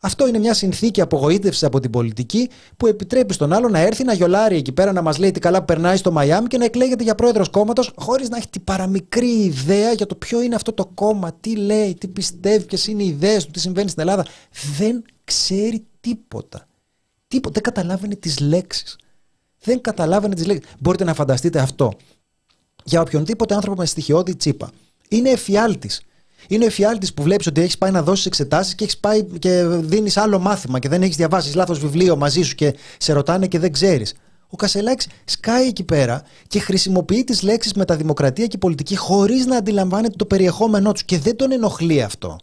Αυτό είναι μια συνθήκη απογοήτευσης από την πολιτική που επιτρέπει στον άλλο να έρθει να γιολάρει εκεί πέρα να μας λέει τι καλά που περνάει στο Μαϊάμι και να εκλέγεται για πρόεδρος κόμματος χωρίς να έχει την παραμικρή ιδέα για το ποιο είναι αυτό το κόμμα, τι λέει, τι πιστεύει, ποιες είναι οι ιδέες του, τι συμβαίνει στην Ελλάδα. Δεν ξέρει τίποτα. Τίποτα. Δεν καταλάβαινε τις λέξεις. Δεν καταλάβαινε τις λέξεις. Μπορείτε να φανταστείτε αυτό για οποιονδήποτε άνθρωπο με στοιχειώδη τσίπα. Είναι εφιάλτης. Είναι ο εφιάλτης που βλέπεις ότι έχεις πάει να δώσεις εξετάσεις και, έχεις πάει και δίνεις άλλο μάθημα και δεν έχεις διαβάσεις λάθος βιβλίο μαζί σου και σε ρωτάνε και δεν ξέρεις. Ο Κασελάκης σκάει εκεί πέρα και χρησιμοποιεί τις λέξεις μεταδημοκρατία και πολιτική χωρίς να αντιλαμβάνεται το περιεχόμενό τους. Και δεν τον ενοχλεί αυτό.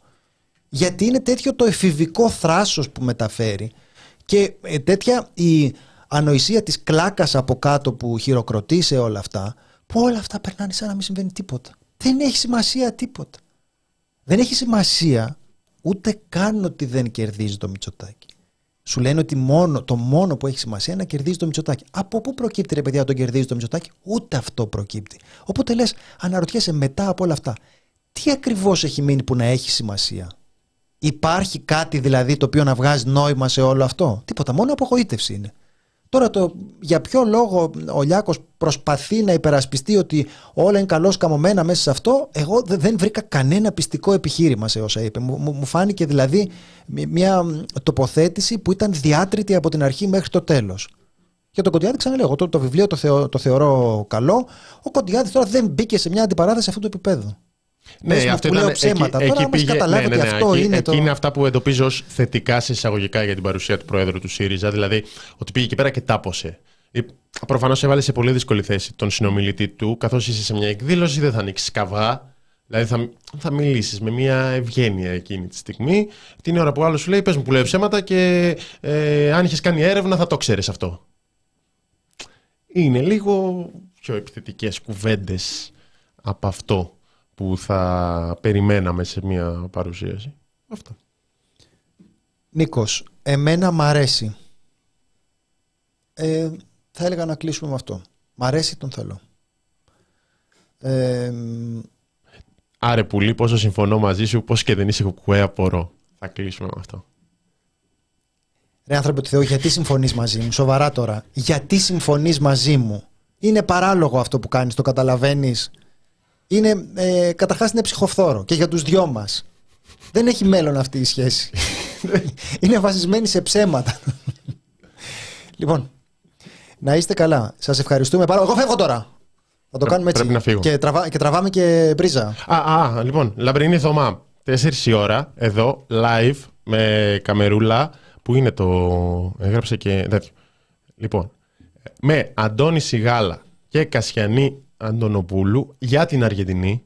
Γιατί είναι τέτοιο το εφηβικό θράσος που μεταφέρει και ε, τέτοια η ανοησία της κλάκας από κάτω που χειροκροτεί σε όλα αυτά που όλα αυτά περνάνε σαν να μην συμβαίνει τίποτα. Δεν έχει σημασία τίποτα. Δεν έχει σημασία ούτε καν ότι δεν κερδίζει το Μητσοτάκι. Σου λένε ότι μόνο, το μόνο που έχει σημασία είναι να κερδίζει το Μητσοτάκι. Από πού προκύπτει ρε παιδιά τον κερδίζει το Μητσοτάκι, ούτε αυτό προκύπτει. Οπότε λες, αναρωτιέσαι μετά από όλα αυτά, τι ακριβώς έχει μείνει που να έχει σημασία; Υπάρχει κάτι δηλαδή το οποίο να βγάζει νόημα σε όλο αυτό; Τίποτα, μόνο απογοήτευση είναι. Τώρα το για ποιο λόγο ο Λιάκος προσπαθεί να υπερασπιστεί ότι όλα είναι καλώς καμωμένα μέσα σε αυτό, εγώ δεν βρήκα κανένα πιστικό επιχείρημα σε όσα είπε. Μου, μου φάνηκε δηλαδή μια τοποθέτηση που ήταν διάτρητη από την αρχή μέχρι το τέλος. Για τον Κοντιάδη, ξαναλέω, εγώ το, το βιβλίο το, το θεωρώ καλό. Ο Κοντιάδης τώρα δεν μπήκε σε μια αντιπαράθεση αυτού του επίπεδου. Ναι, αυτό ήταν, ψέματα. Εκεί, Τώρα, πήγε, ναι, ναι, ναι, ναι, αυτό εκεί, είναι το... είναι αυτά που εντοπίζω ως θετικά σε εισαγωγικά για την παρουσία του Προέδρου του ΣΥΡΙΖΑ. Δηλαδή, ότι πήγε εκεί πέρα και τάπωσε. Προφανώς έβαλε σε πολύ δύσκολη θέση τον συνομιλητή του, καθώς είσαι σε μια εκδήλωση, δεν θα ανοίξεις καβά. Δηλαδή, θα, θα μιλήσεις με μια ευγένεια εκείνη τη στιγμή. Την ώρα που άλλος σου λέει: Πες μου που λέει ψέματα και ε, αν είχες κάνει έρευνα, θα το ξέρεις αυτό. Είναι λίγο πιο επιθετικές κουβέντες από αυτό που θα περιμέναμε σε μια παρουσίαση. Αυτό. Νίκος, εμένα μ' αρέσει. Ε, θα έλεγα να κλείσουμε με αυτό. Μ' αρέσει, τον θέλω. Ε, Άρε πουλί, πόσο συμφωνώ μαζί σου, πώς και δεν είσαι κουκουέ, απορώ. Θα κλείσουμε με αυτό. Ρε άνθρωπε του Θεού, γιατί συμφωνείς μαζί μου, σοβαρά τώρα. Γιατί συμφωνείς μαζί μου; Είναι παράλογο αυτό που κάνεις, το καταλαβαίνεις; Είναι, ε, καταρχάς είναι ψυχοφθόρο και για τους δυο μας. Δεν έχει μέλλον αυτή η σχέση. είναι βασισμένη σε ψέματα. λοιπόν, να είστε καλά. Σας ευχαριστούμε πάρα Εγώ φεύγω τώρα. Θα το κάνουμε έτσι. να φύγω. Και, τραβά, και τραβάμε και μπρίζα. Α, α λοιπόν, Λαμπρινή Θωμά. 4 η ώρα, εδώ, live, με καμερούλα, που είναι το... Έγραψε και τέτοιο. Λοιπόν, με Αντώνη Σιγάλα και Κασιανή Αντωνοπούλου για την Αργεντινή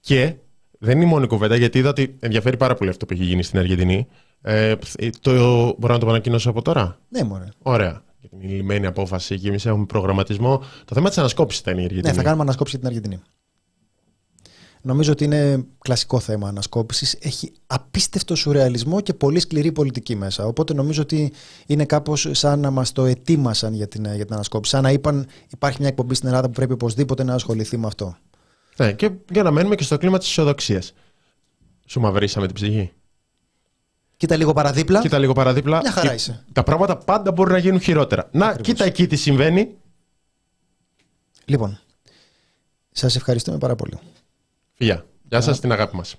και δεν είναι η μόνη κουβέντα γιατί είδα ότι ενδιαφέρει πάρα πολύ αυτό που έχει γίνει στην Αργεντινή. Ε, το, μπορώ να το ανακοινώσω από τώρα; Ναι, μωρέ. Ωραία. Για την λυμμένη απόφαση και εμείς έχουμε προγραμματισμό. Το θέμα της ανασκόπησης ήταν η Αργεντινή. Ναι, θα κάνουμε ανασκόπηση για την Αργεντινή. Νομίζω ότι είναι κλασικό θέμα ανασκόπησης. Έχει απίστευτο σουρεαλισμό και πολύ σκληρή πολιτική μέσα. Οπότε νομίζω ότι είναι κάπως σαν να μας το ετοίμασαν για την, για την ανασκόπηση. Σαν να είπαν υπάρχει μια εκπομπή στην Ελλάδα που πρέπει οπωσδήποτε να ασχοληθεί με αυτό. Ναι, και για να μένουμε και στο κλίμα της αισιοδοξία. Σου μαυρίσαμε την ψυχή. Κοίτα λίγο παραδίπλα. Κοίτα λίγο παραδίπλα. Μια χαρά είσαι. Τα πράγματα πάντα μπορούν να γίνουν χειρότερα. Να, κοίτα εκεί τι συμβαίνει. Λοιπόν, σας ευχαριστούμε πάρα πολύ. Φιλιά. Γεια σας την αγάπη μας.